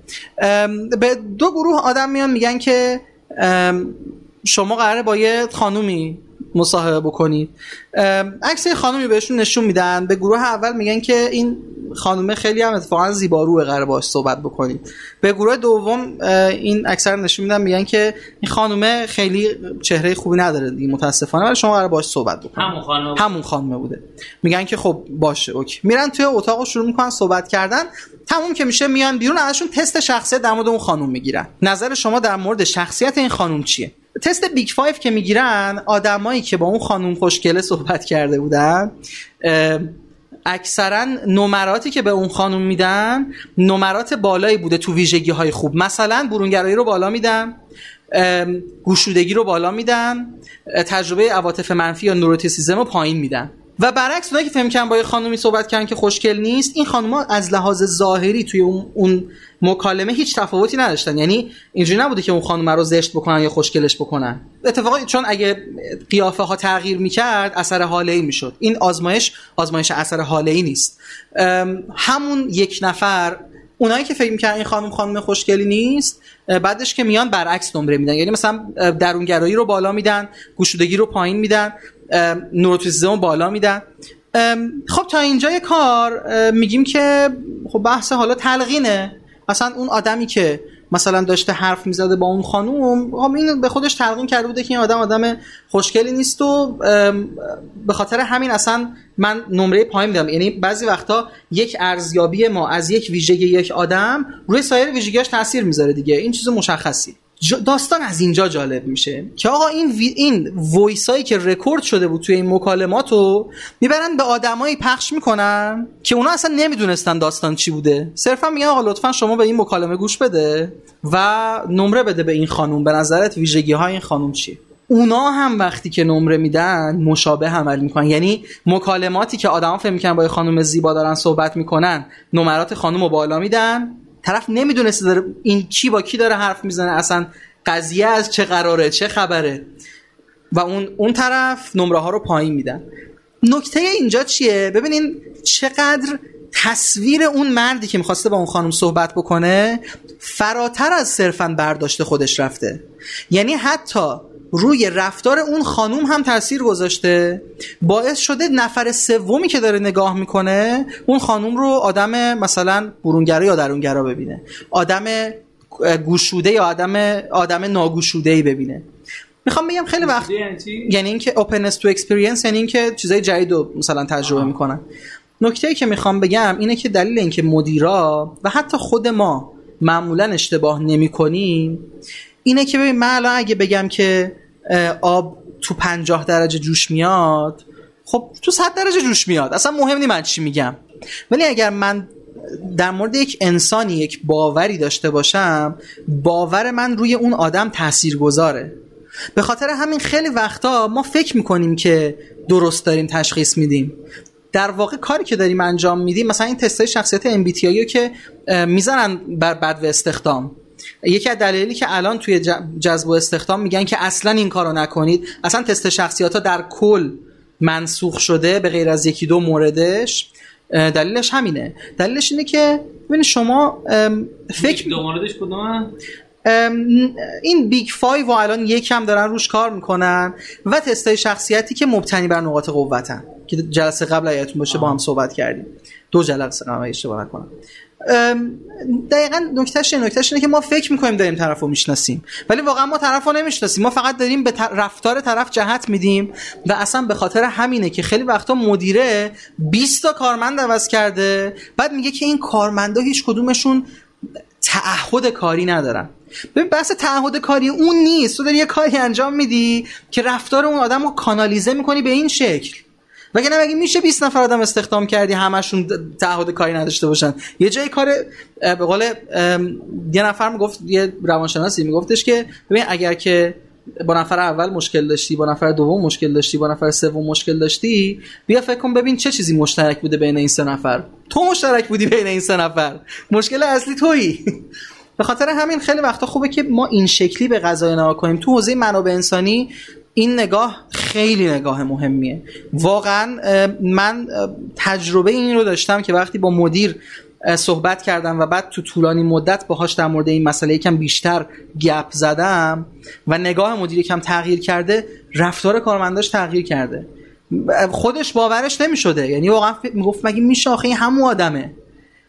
به دو گروه آدم میان میگن که شما قراره با یه خانومی مصاحبه بکنید. عکس خانومی بهشون نشون میدن. به گروه اول میگن که این خانومه خیلی هم اتفاقا زیباروه قرار باش صحبت بکنید. به گروه دوم این اکثر نشون میدن میگن که این خانومه خیلی چهره خوبی نداره دیگه متاسفانه ولی شما قرار باش صحبت بکنید. همون خانومه. همون خانومه بوده. میگن که خب باشه OK. میرن توی اتاق شروع می‌کنن صحبت کردن. تموم که میشه میان بیرون ازشون تست شخصیت در مورد اون خانم می‌گیرن. نظر شما در مورد شخصیت این خانم چیه؟ تست Big Five که می‌گیرن آدمایی که با اون خانم خوشگله صحبت کرده بودن اکثرا نمراتی که به اون خانم میدن نمرات بالایی بوده تو ویژگی های خوب. مثلا برونگرایی رو بالا میدن گوشودگی رو بالا میدن تجربه عواطف منفی یا نوروتیسیزم رو پایین میدن. و برعکس اونایی که فهم کردن با یه خانومی صحبت کردن که خوشگل نیست این خانوما از لحاظ ظاهری توی اون, مکالمه هیچ تفاوتی نداشتن. یعنی اینجوری نبوده که اون خانم رو زشت بکنن یا خوشگلش بکنن. اتفاقا چون اگه قیافه ها تغییر می‌کرد اثر حاله ای می‌شد. این آزمایش آزمایش اثر حاله ای نیست همون یک نفر اونایی که فکر می‌کنن این خانم خانم خوشگلی نیست بعدش که میان برعکس نمره میدن. یعنی مثلا درونگرایی رو بالا میدن گوشودگی رو پایین میدن. نوروتیزم بالا میدن. خب تا اینجای کار میگیم که خب بحث حالا تلقینه. اصلا اون آدمی که مثلا داشته حرف می‌زده با اون خانوم خب این به خودش تلقین کرده بوده که این آدم آدم خوشگلی نیست و به خاطر همین اصلا من نمره پایین میدم. یعنی بعضی وقتا یک ارزیابی ما از یک ویژگی یک آدم روی سایر ویژگیاش تاثیر می‌ذاره دیگه. این چیز مشخصی. داستان از اینجا جالب میشه که آقا این وی این وایسایی که رکورد شده بود توی این مکالمات رو می‌برن به آدمایی پخش می‌کنن که اونا اصلا نمی‌دونستن داستان چی بوده. صرفا میگن آقا لطفا شما به این مکالمه گوش بده و نمره بده به این خانوم. به نظرت ویژگی های این خانوم چیه؟ اونا هم وقتی که نمره میدن مشابه عمل می‌کنن. یعنی مکالماتی که آدما فکر می‌کنن با خانم زیبا دارن صحبت می‌کنن نمرات خانم رو بالا میدن. طرف نمی‌دونسته داره این کی با کی داره حرف می‌زنه اصلا قضیه از چه قراره چه خبره. و اون اون طرف نمره ها رو پایین میدن. نکته اینجا چیه؟ ببینین چقدر تصویر اون مردی که می‌خواسته با اون خانم صحبت بکنه فراتر از صرفا برداشت خودش رفته. یعنی حتی روی رفتار اون خانوم هم تاثیر گذاشته. باعث شده نفر سومی که داره نگاه می‌کنه اون خانوم رو آدم مثلا برونگرا یا درونگرا ببینه. آدم گوشوده یا آدم آدم ناگوشوده ای ببینه. می‌خوام بگم خیلی وقت یعنی, یعنی اینکه openness to experience یعنی اینکه چیزای جدید رو مثلا تجربه می‌کنن. نکته ای که می‌خوام بگم اینه که دلیل اینکه مدیرا و حتی خود ما معمولا اشتباه نمی کنیم اینه که ببین من الان اگه بگم که آب تو پنجاه درجه جوش میاد خب تو صد درجه جوش میاد. اصلا مهم نی من چی میگم. ولی اگر من در مورد یک انسانی یک باوری داشته باشم باور من روی اون آدم تأثیر گذاره به خاطر همین خیلی وقتا ما فکر می‌کنیم که درست داریم تشخیص میدیم. در واقع کاری که داریم انجام میدیم مثلا این تستای شخصیت MBTI رو که می‌زنن برا بدو استخدام. یکی از دلایلی که الان توی جذب و استخدام میگن که اصلا این کارو نکنید اصلا تست شخصیت ها در کل منسوخ شده به غیر از یکی دو موردش دلیلش همینه. دلیلش اینه که ببین شما فکر دو موردش کدومه؟ این Big Five و الان یکم دارن روش کار می‌کنن و تستای شخصیتی که مبتنی بر نقاط قوتن. که جلسه قبل ایتون باشه با هم صحبت کردیم. دو جلسه قبل اشتباه نکنم دقیقا نکتهش نکتهش اینه که ما فکر می‌کنیم داریم طرف رو می‌شناسیم ولی واقعا ما طرف رو نمی‌شناسیم. ما فقط داریم به رفتار طرف جهت میدیم و اصلا به خاطر همینه که خیلی وقتا مدیره 20 تا کارمند عوض کرده بعد میگه که این کارمندا هیچ کدومشون تعهد کاری ندارن. ببین بحث تعهد کاری اون نیست. تو داری یه کاری انجام میدی که رفتار اون آدم رو کانالیزه می‌کنی به این شکل. وگرنه مگه میشه 20 نفر آدم استخدام کردی همشون تعهد کاری نداشته باشن؟ یه جای کار به قول یه نفر می‌گفت یه روانشناسی میگفتش که ببین اگر که با نفر اول مشکل داشتی با نفر دوم مشکل داشتی با نفر سوم مشکل داشتی بیا فکر کن ببین چه چیزی مشترک بوده بین این سه نفر. تو مشترک بودی بین این سه نفر. مشکل اصلی تویی. به خاطر همین خیلی وقتا خوبه که ما این شکلی به قضايا نگاه کنیم. تو حوزه منابع انسانی این نگاه خیلی نگاه مهمیه. واقعا من تجربه این رو داشتم که وقتی با مدیر صحبت کردم و بعد تو طولانی مدت باهاش در مورد این مسئله یکم بیشتر گپ زدم و نگاه مدیر یکم تغییر کرده رفتار کارمنداش تغییر کرده. خودش باورش نمی شده یعنی واقعا می‌گفت مگه میشه آخه این همون آدمه.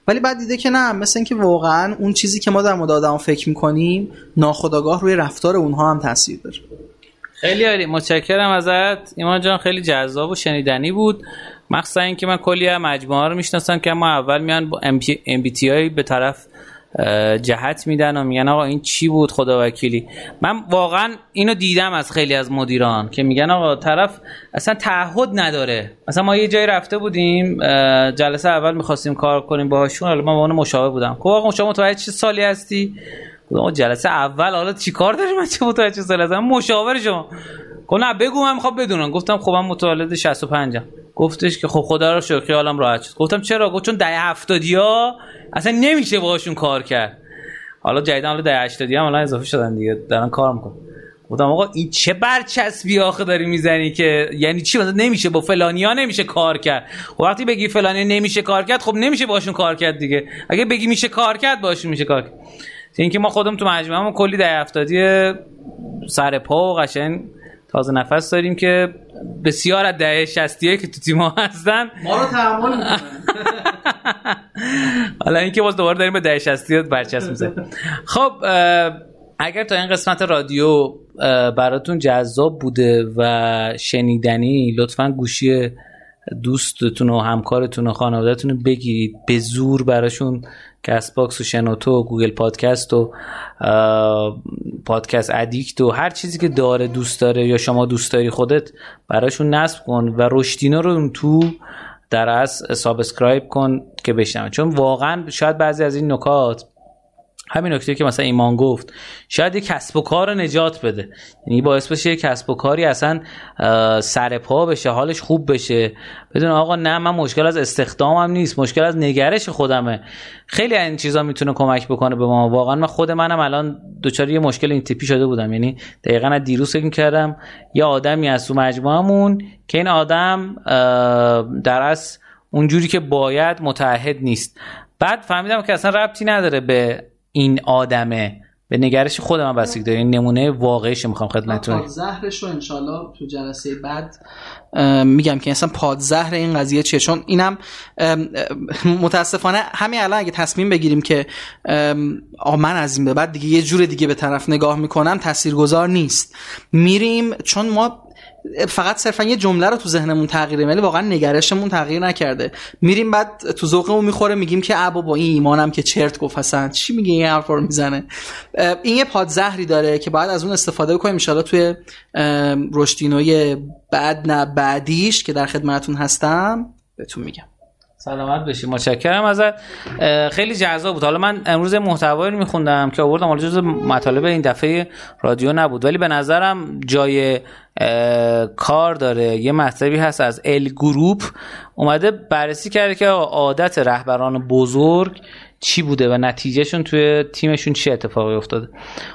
ولی بعد دیده که نه مثل اینکه واقعا اون چیزی که ما در مورد آدم فکر می‌کنیم ناخداگاه روی رفتار اونها هم تاثیر داره. خیلی عالی. متشکرم ازت. ایمان جان خیلی جذاب و شنیدنی بود. مخصوصا اینکه من کلی مجموعه رو می‌شناسم که ما اول میان با ام بی به طرف جهت میدن و میگن آقا این چی بود خدا وکیلی. من واقعا اینو دیدم از خیلی از مدیران که میگن آقا طرف اصلا تعهد نداره. مثلا ما یه جایی رفته بودیم جلسه اول می‌خواستیم کار کنیم باهاشون. حالا من با اون مشاور بودم. خب آقا شما متوجه چه سالی هستی؟ جلسه اول حالا چیکار داری من چه متوجه سال هستم مشاور شما. خب نه بگو من می‌خوام بدونم. گفتم خب من متولد 65 ام. گفتش که خب خدا رو شکر خیالم راحت شد. گفتم چرا؟ گفت چون دهه 70 ها اصلا نمیشه باهاشون کار کرد. حالا جدیدا حالا دهه 80 هم الان اضافه شدن دیگه. دارن کار می‌کنن. گفتم آقا این چه برچسبی آخه داری می‌زنی که؟ یعنی چی؟ مثلا نمیشه با فلانیا نمیشه کار کرد. خب وقتی بگی فلانی نمیشه کار کرد خب نمیشه باشون کار کرد دیگه. اگه بگی میشه کار کرد باشون میشه کار کرد. اینکه ما خودم تو مجموعه کلی ده افتادی سر پا و قشنگ تازه نفس داریم که بسیار از دهه 60 که تو تیم ها هستن. ما رو تحمل حالا اینکه باز دوباره داریم به دهه 60 برچسب می‌زنیم. خب اگر تا این قسمت رادیو براتون جذاب بوده و شنیدنی لطفا گوشی دوستتون و همکارتون و خانوادهتون بگیرید. به زور براشون کست باکس و شنوتو و گوگل پادکست و پادکست ادیکت و هر چیزی که داره دوست داره یا شما دوست داری خودت براشون نصب کن و رشدینا رو تو در از سابسکرایب کن که بشنم چون واقعا شاید بعضی از این نکات همین نکته که مثلا ایمان گفت شاید یک کسب و کار نجات بده. یعنی باعث بشه یک کسب و کاری اصلا سر پا بشه حالش خوب بشه. بدون آقا نه من مشکل از استخدامم نیست مشکل از نگرش خودمه. خیلی این چیزا می‌تونه کمک بکنه به ما. واقعا من خود منم الان دچار یه مشکل این تیپی شده بودم. یعنی دقیقا از دیروز فکر کردم یه آدمی از تو مجموعمون که این آدم در از اونجوری که باید متعهد نیست. بعد فهمیدم که اصلا ربطی نداره به این آدمه. به نگرش خود من بستگی داره این نمونه واقعیش می‌خوام خدمتتون. زهرش رو انشالله تو جلسه بعد. میگم که اصلا پادزهر این قضیه چیه؟ چون اینم متاسفانه همین الان اگه تصمیم بگیریم که آ من از این به بعد دیگه یه جور دیگه به طرف نگاه می‌کنم تاثیرگذار نیست. میریم چون ما فقط صرفا یه جمله رو تو ذهنمون تغییر ولی واقعا نگرشمون تغییر نکرده. میریم بعد تو ذوقمون می‌خوره میگیم که ابا با این ایمانم که چرت گفت حسن چی میگه این حرف رو می‌زنه؟ این یه پادزهری داره که باید از اون استفاده بکنیم ان توی رشدینوی بعد نه بعدیش که در خدمتتون هستم بهتون میگم. سلامت بشی متشکرم ازت. خیلی جذاب بود. حالا من امروز محتوایی رو میخوندم که آوردم حالا جز مطالب این دفعه رادیو نبود. ولی به نظرم جای کار داره. یه مطلبی هست از ال گروپ اومده بررسی کرده که عادت رهبران بزرگ چی بوده و نتیجهشون توی تیمشون چه اتفاقی افتاده.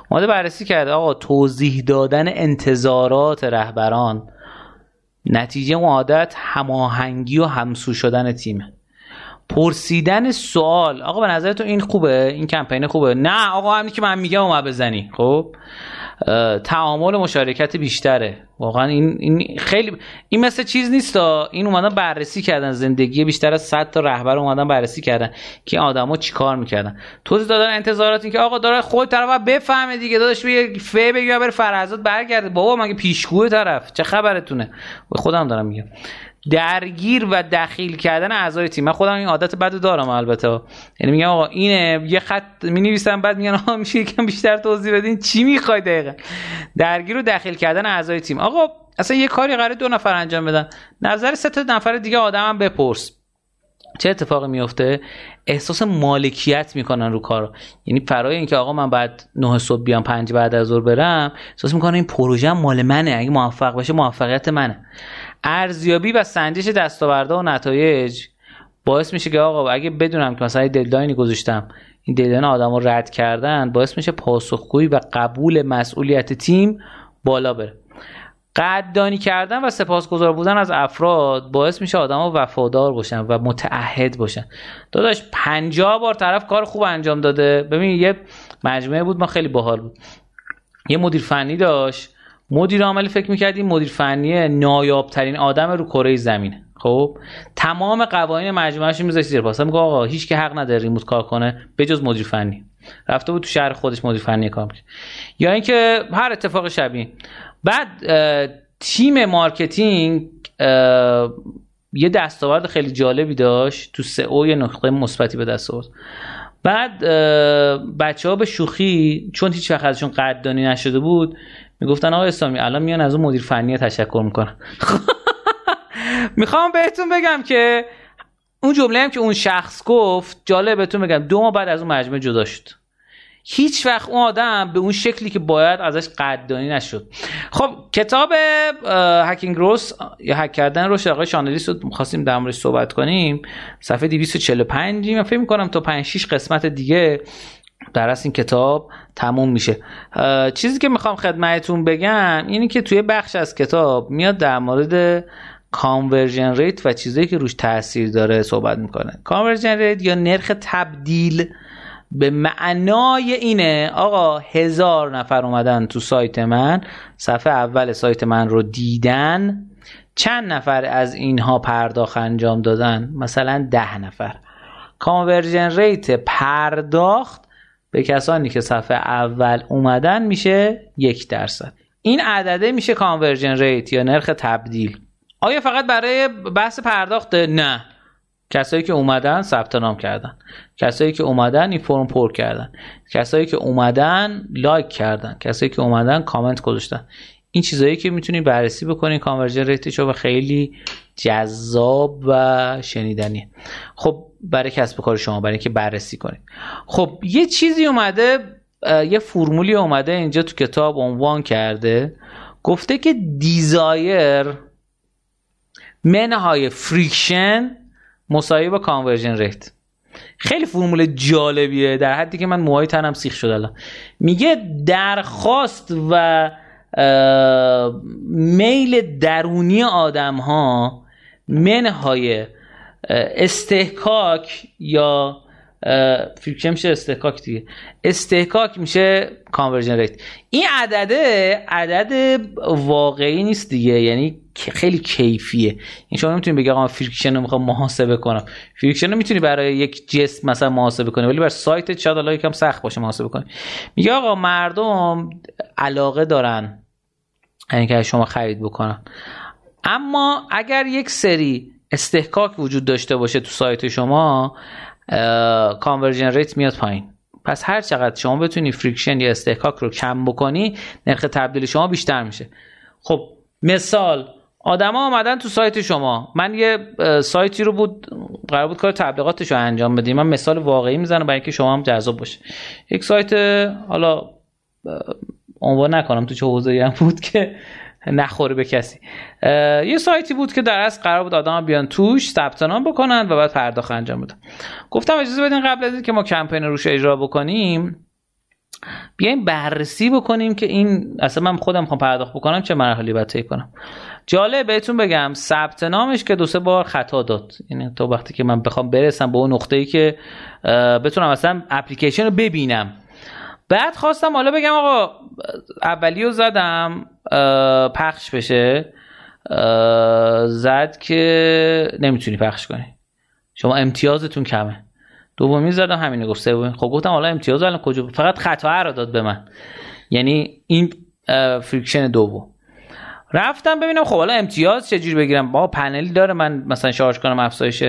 اومده بررسی کرده آقا توضیح دادن انتظارات رهبران نتیجه اون عادت هماهنگی و همسو شدن تیمه. پرسیدن سوال. آقا به نظر تو این خوبه؟ این کمپین خوبه؟ نه آقا همین که من میگم اومد بزنی. خب؟ تعامل مشارکت بیشتره. واقعا این, این خیلی این مثل چیز نیست این اومدن بررسی کردن. زندگی بیشتر از 100 تا رهبر اومدن بررسی کردن که آدما چیکار می‌کردن. توضیح دادن انتظارات این که آقا داره خود طرف بفهمه دیگه. داداش بگه ف بگه بره فرزاد برگرده. بابا مگه پیشگوی طرف؟ چه خبرتونه؟ خودم دارم میگم. درگیر و دخیل کردن اعضای تیم. من خودم این عادت بد دارم البته. یعنی میگم آقا اینه یه خط می نویسم بعد میگن آقا میشه یکم بیشتر توضیح بدین چی می‌خوای دقیقا؟ درگیر و دخیل کردن اعضای تیم. آقا اصلا یه کاری قرار دو نفر انجام بدن. نظر سه تا نفر دیگه آدمم بپرس. چه اتفاقی میفته احساس مالکیت می‌کنن رو کار یعنی فرای اینکه آقا من بعد نه صبح بیام پنج بعد از ظهر برم احساس می‌کنن این پروژه مال منه. اگه موفق بشه موفقیت منه. ارزیابی و سنجش دستاوردها و نتایج باعث میشه که آقا اگه بدونم که مثلا ددلاینی گذاشتم این ددلاین آدم رو رد کردن باعث میشه پاسخگویی و قبول مسئولیت تیم بالا بره. قدردانی کردن و سپاسگزار بودن از افراد باعث میشه آدما وفادار باشن و متعهد باشن. داداش 50 بار طرف کار خوب انجام داده. ببین یه مجموعه بود ما خیلی باحال بود. یه مدیر فنی داشت. مدیر عامل فکر می‌کردیم مدیر فنی نایاب ترین آدم رو کره زمینه خب؟ تمام قوانین مجموعهش میذاشت زیر پاس میگه آقا هیچ کی حق نداره remote کار کنه بجز مدیر فنی. رفته بود تو شهر خودش مدیر فنی کار می‌کنه یا اینکه هر اتفاق شبیه. بعد تیم marketing یه دستاورد خیلی جالبی داشت. تو سئو یه نقطه مثبتی به دست آورد. بعد بچه ها به شوخی چون هیچ وقت ازشون قدردانی نشده بود می‌گفتن آقا اسلامی الان میان از اون مدیر فنی تشکر می‌کنن. می‌خوام بهتون بگم که اون جمله هم که اون شخص گفت جالب بهتون بگم دو ماه بعد از اون مجموعه جدا شد. هیچ وقت اون آدم به اون شکلی که باید ازش قدردانی نشد. خب کتاب هکینگ روس یا هک کردن روش آقای شانلیس رو خواستیم در موردش صحبت کنیم. صفحه 245 من فکر می‌کنم تا 5 6 قسمت دیگه در این کتاب تموم میشه. چیزی که می‌خوام خدمتتون بگم اینه که توی بخش از کتاب میاد در مورد conversion rate و چیزایی که روش تاثیر داره صحبت می‌کنه. conversion rate یا نرخ تبدیل به معنای اینه آقا هزار نفر اومدن تو سایت من صفحه اول سایت من رو دیدن چند نفر از اینها پرداخت انجام دادن؟ مثلا ده نفر. conversion rate پرداخت به کسانی که صفحه اول اومدن میشه یک درصد. این عدده میشه conversion rate یا نرخ تبدیل. آیا فقط برای بحث پرداخت؟ نه. کسایی که اومدن ثبت نام کردن. کسایی که اومدن این فرم پر کردن. کسایی که اومدن لایک کردن. کسایی که اومدن کامنت گذاشتن. این چیزایی که می‌تونید بررسی بکنین conversion rate ش و خیلی جذاب و شنیدنیه. خب برای کسب کار شما برای اینکه بررسی کنید. خب یه چیزی اومده یه فرمولی اومده اینجا تو کتاب عنوان کرده. گفته که desire منهای friction مساوی با conversion rate خیلی فرمول جالبیه در حدی که من موهای تنم سیخ شده الان. میگه درخواست و میل درونی آدم ها منهای اصطکاک یا friction میشه اصطکاک دیگه. اصطکاک میشه conversion rate. این عدده عدد واقعی نیست دیگه یعنی خیلی کیفیه. این شما نمی‌تونی بگی آقا friction رو می‌خوام محاسبه کنم. friction رو می‌تونی برای یک جسم مثلا محاسبه کنی ولی بر سایت شاید الان یکم سخت باشه محاسبه کنی. میگه آقا مردم علاقه دارن یعنی که شما خرید بکنن. اما اگر یک سری اصطکاک وجود داشته باشه تو سایت شما conversion rate میاد پایین. پس هر چقدر شما بتونی friction یا اصطکاک رو کم بکنی نرخ تبدیل شما بیشتر میشه. خب مثال آدما آمدن تو سایت شما. من یه سایتی رو بود قرار بود کار تبلیغاتش رو انجام بدیم. من مثال واقعی می‌زنم برای اینکه شما هم جذاب باشه. یک سایت حالا عنوان نکنم تو چه حوزه‌ای هم بود که نخوره به کسی. یه سایتی بود که در اصل قرار بود آدم بیان توش ثبت نام بکنن و بعد پرداخت انجام بدن. گفتم اجازه بدین قبل از اینکه ما کمپین روش اجرا بکنیم بیایم بررسی بکنیم که این اصلا من خودم می‌خوام پرداخت بکنم چه مرحله باید طی کنم. جالب بهتون بگم ثبت نامش که دو سه بار خطا داد. یعنی تا وقتی که من بخوام برسم به اون نقطه ای که بتونم اصلا اپلیکیشن رو ببینم. بعد خواستم حالا بگم آقا اولیو زدم پخش بشه. زد که نمی‌تونی پخش کنی. شما امتیازتون کمه. دومی زدم همینه گفت. سومی. خب گفتم حالا امتیاز الان کجا؟ فقط خطا رو داد به من. یعنی این friction دوم. رفتم ببینم خب حالا امتیاز چجوری بگیرم؟ با پنلی داره من مثلا شارژ کنم افزایش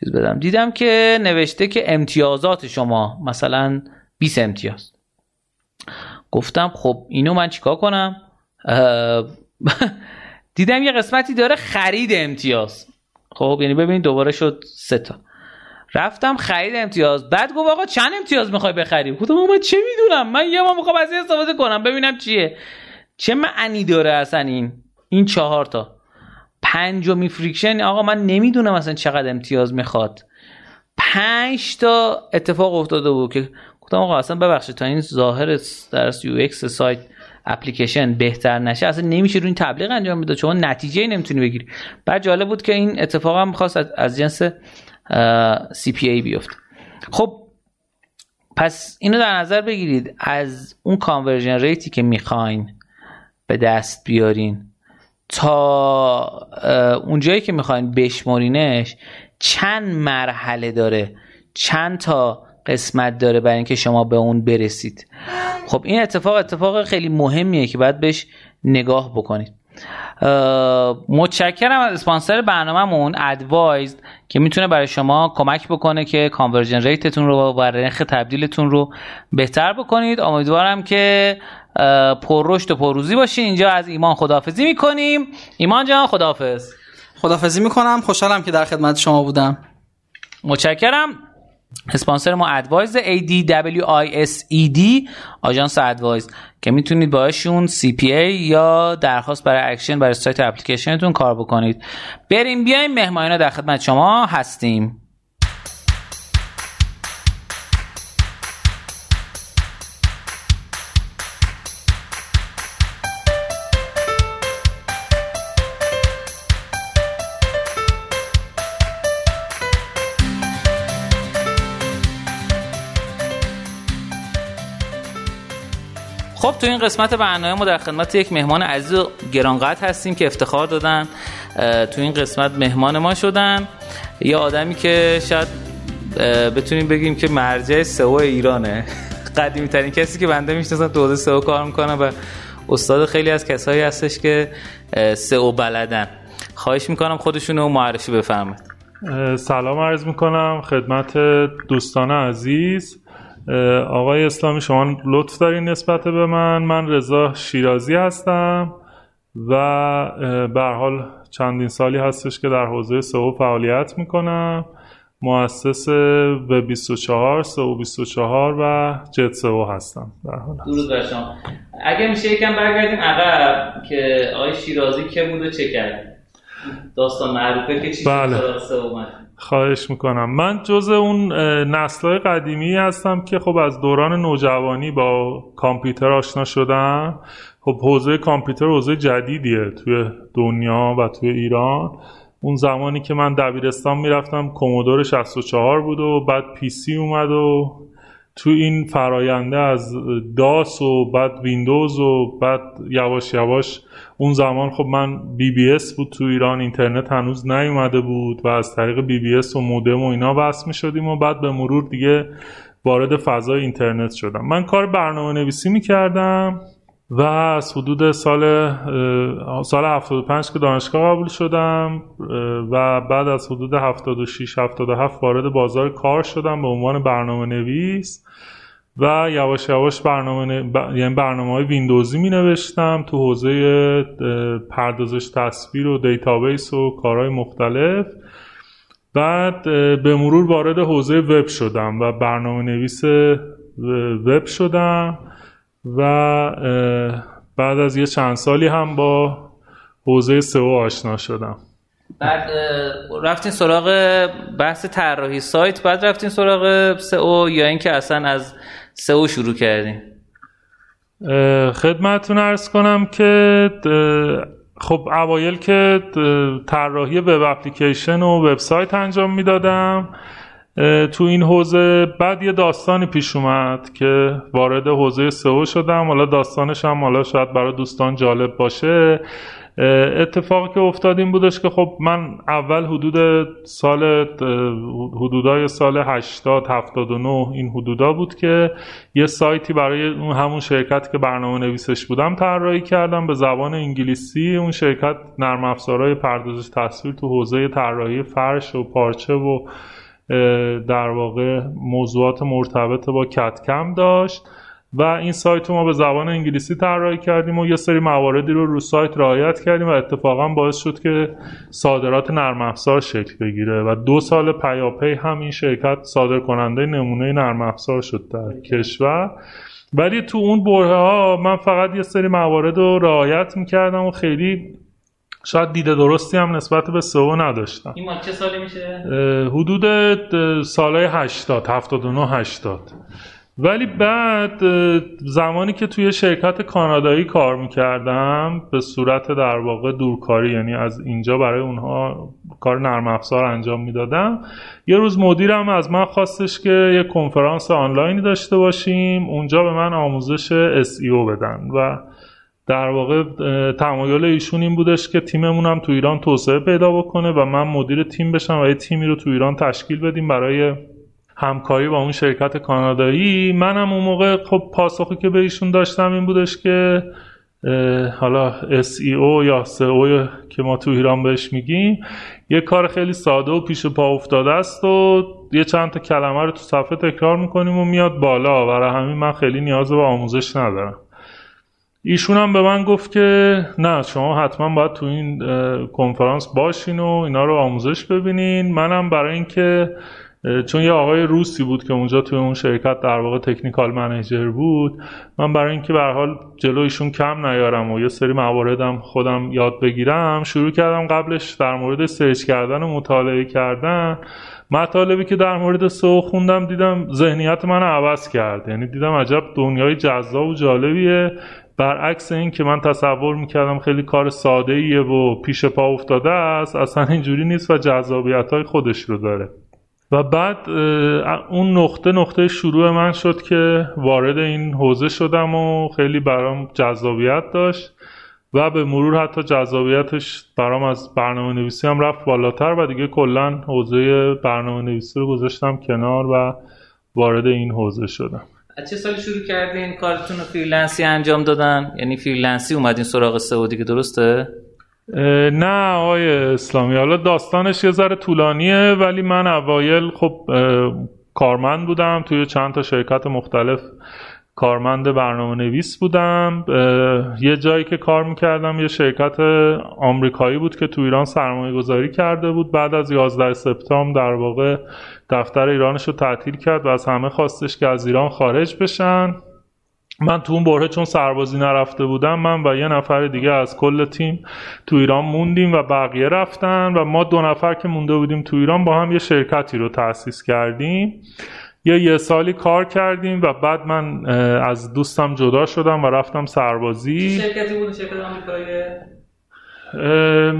چیز بدم. دیدم که نوشته که امتیازات شما مثلا 20 امتیاز. گفتم خب اینو من چیکار کنم؟ دیدم یه قسمتی داره خرید امتیاز. خب یعنی ببین دوباره شد سه تا. رفتم خرید امتیاز. بعد گفت آقا چند امتیاز می‌خوای بخری؟ گفتم من چه می‌دونم؟ من یه ما می‌خوام از استفاده کنم ببینم چیه. چه معنی داره اصلا این؟ این چهار تا. پنجمی friction آقا من نمی‌دونم اصلا چقدر امتیاز می‌خواد. پنج تا اتفاق افتاده بود که گفتم آقا اصلا ببخشید تا این ظاهر درس UX سایت اپلیکیشن بهتر نشه اصلا نمیشه روی این تبلیغ انجام بده چون نتیجه نمی‌تونی بگیری. بعد جالب بود که این اتفاق هم می‌خواست از جنس CPA بیفته خب پس اینو در نظر بگیرید. از اون conversion rate ی که می‌خواین به دست بیارین تا اونجایی که می‌خواین بشمارینش چند مرحله داره؟ چند تا قسمت داره برای اینکه شما به اون برسید. خب این اتفاق اتفاق خیلی مهمیه که باید بهش نگاه بکنید. متشکرم از اسپانسر برنامهمون ادوایز که می‌تونه برای شما کمک بکنه که conversion rate تون رو و نرخ تبدیلتون رو بهتر بکنید. امیدوارم که پررشد و پرروزی باشین. اینجا از ایمان خداحافظی می‌کنیم. ایمان جان خداحافظ. خداحافظی می‌کنم. خوشحالم که در خدمت شما بودم. متشکرم. اسپانسر ما ادوایز ADWISED آژانس ادوایز که می‌تونید باشون CPA یا درخواست برای اکشن برای سایت اپلیکیشنتون کار بکنید. بریم بیایم مهمانینا در خدمت شما هستیم. خب تو این قسمت برنامه ما در خدمت یک مهمان عزیز و گرانقدر هستیم که افتخار دادن تو این قسمت مهمان ما شدن. یه آدمی که شاید بتونیم بگیم که مرجع سئو ایرانه. قدیمی ترین کسی که بنده می‌شناسم تو حوزه سئو کار می‌کنه و استاد خیلی از کسایی هستش که سئو بلدن. خواهش می‌کنم خودشون رو معرفی بفرمایید. سلام عرض می‌کنم خدمت دوستان عزیز. آقای اسلامی شما لطف دارین نسبت به من. من رضا شیرازی هستم و به حال چندین سالی هستش که در حوزه سئو فعالیت می‌کنم. مؤسس و 24 سئو 24 و جت سئو هستم در حال. درود بر شما. اگه میشه یکم برگردیم عقب که آقای شیرازی که بود و چه کرد؟ داستان معروفه که چی بله. خواهش می‌کنم. من جز اون نسلهای قدیمی هستم که خب از دوران نوجوانی با کامپیوتر آشنا شدم. خب حوزه کامپیوتر حوزه جدیدیه توی دنیا و توی ایران. اون زمانی که من دبیرستان می‌رفتم کومودور 64 بود و بعد پی سی اومد و تو این فراینده از داس و بعد ویندوز و بعد یواش یواش اون زمان خب من BBS بود تو ایران اینترنت هنوز نیومده بود و از طریق BBS و مودم و اینا وصل می شدیم و بعد به مرور دیگه وارد فضای اینترنت شدم. من کار برنامه نویسی می کردم و از حدود سال سال 75 که دانشگاه قبول شدم و بعد از حدود 76 77 وارد بازار کار شدم به عنوان برنامه نویس و یواش یواش برنامه یعنی برنامه های ویندوزی می نوشتم تو حوزه پردازش تصویر و database و کارهای مختلف. بعد به مرور وارد حوزه وب شدم و برنامه نویس وب شدم. و بعد از یه چند سالی هم با حوزه سئو آشنا شدم. بعد رفتین سراغ بحث طراحی سایت بعد رفتین سراغ سئو یا اینکه اصلا از سئو شروع کردین؟ خدمتتون ارز کنم که خب اوایل که طراحی وب اپلیکیشن و وبسایت انجام می‌دادم. تو این حوزه بعد یه داستانی پیش اومد که وارد حوزه سئو شدم. حالا داستانش هم حالا شاید برای دوستان جالب باشه. اتفاقی که افتاد این بودش که خب من اول حدود سال حدودای سال 80 79 این حدودا بود که یه سایتی برای اون همون شرکت که برنامه نویسش بودم طراحی کردم به زبان انگلیسی. اون شرکت نرم افزارهای پردازش تصویر تو حوزه طراحی فرش و پارچه و در واقع موضوعات مرتبط با کتکم داشت و این سایت رو ما به زبان انگلیسی طراحی کردیم و یه سری مواردی رو رو سایت رعایت کردیم و اتفاقا باعث شد که صادرات نرم افزار شکل بگیره و دو سال پیاپی هم این شرکت صادر کننده نمونه نرم افزار شد در کشور. ولی تو اون بره ها من فقط یه سری موارد رو رعایت می‌کردم و خیلی شاید دیده درستی هم نسبت به سئو نداشتم. این چه سالی میشه؟ حدود سالهای 80 79 80 ولی بعد زمانی که توی شرکت کانادایی کار می‌کردم به صورت در واقع دورکاری یعنی از اینجا برای اونها کار نرم افزار انجام می‌دادم. یه روز مدیرم از من خواستش که یه کنفرانس آنلاینی داشته باشیم اونجا به من آموزش SEO بدن و در واقع تمایل ایشون این بودش که تیممون هم تو ایران توسعه پیدا بکنه و من مدیر تیم بشم و یه تیمی رو تو ایران تشکیل بدیم برای همکاری با اون شرکت کانادایی. منم اون موقع خب پاسخی که به ایشون داشتم این بودش که حالا SEO یا SEO که ما تو ایران بهش میگیم یه کار خیلی ساده و پیش پا افتاده است و یه چند تا کلمه رو تو صفحه تکرار می‌کنیم و میاد بالا برای همین من خیلی نیاز به آموزش ندارم. ایشون هم به من گفت که نه شما حتما باید تو این کنفرانس باشین و اینا رو آموزش ببینین. منم برای اینکه چون یه آقای روسی بود که اونجا توی اون شرکت در واقع تکنیکال منیجر بود من برای اینکه به حال جلو ایشون کم نیارم و یه سری مواردم خودم یاد بگیرم شروع کردم قبلش در مورد سرچ کردن و مطالعه کردن. مطالبی که در مورد سو خوندم دیدم ذهنیت من عوض کرد. یعنی دیدم عجب دنیای جذاب و جالبیه. برعکس این که من تصور می‌کردم خیلی کار ساده ایه و پیش پا افتاده است اصلا اینجوری نیست و جذابیت های خودش رو داره. و بعد اون نقطه نقطه شروع من شد که وارد این حوزه شدم و خیلی برام جذابیت داشت و به مرور حتی جذابیتش برام از برنامه نویسی هم رفت بالاتر و دیگه کلا حوزه برنامه نویسی رو گذاشتم کنار و وارد این حوزه شدم. از چه سالی شروع کردین کارتون رو freelance ی انجام دادن؟ یعنی freelance ی اومدین سراغ سئو دیگه درسته؟ نه آقای اسلامی حالا داستانش یه ذره طولانیه ولی من اوایل خب کارمند بودم توی چند تا شرکت مختلف کارمند برنامه نویس بودم یه جایی که کار می‌کردم یه شرکت آمریکایی بود که تو ایران سرمایه گذاری کرده بود. بعد از 11 سپتامبر در واقع دفتر ایرانش رو تعطیل کرد و از همه خواستش که از ایران خارج بشن. من تو اون بره چون سربازی نرفته بودم من و یه نفر دیگه از کل تیم تو ایران موندیم و بقیه رفتن و ما دو نفر که مونده بودیم تو ایران با هم یه شرکتی رو تأسیس کردیم. یه یه سالی کار کردیم و بعد من از دوستم جدا شدم و رفتم سربازی. شرکتی بود؟ شرکت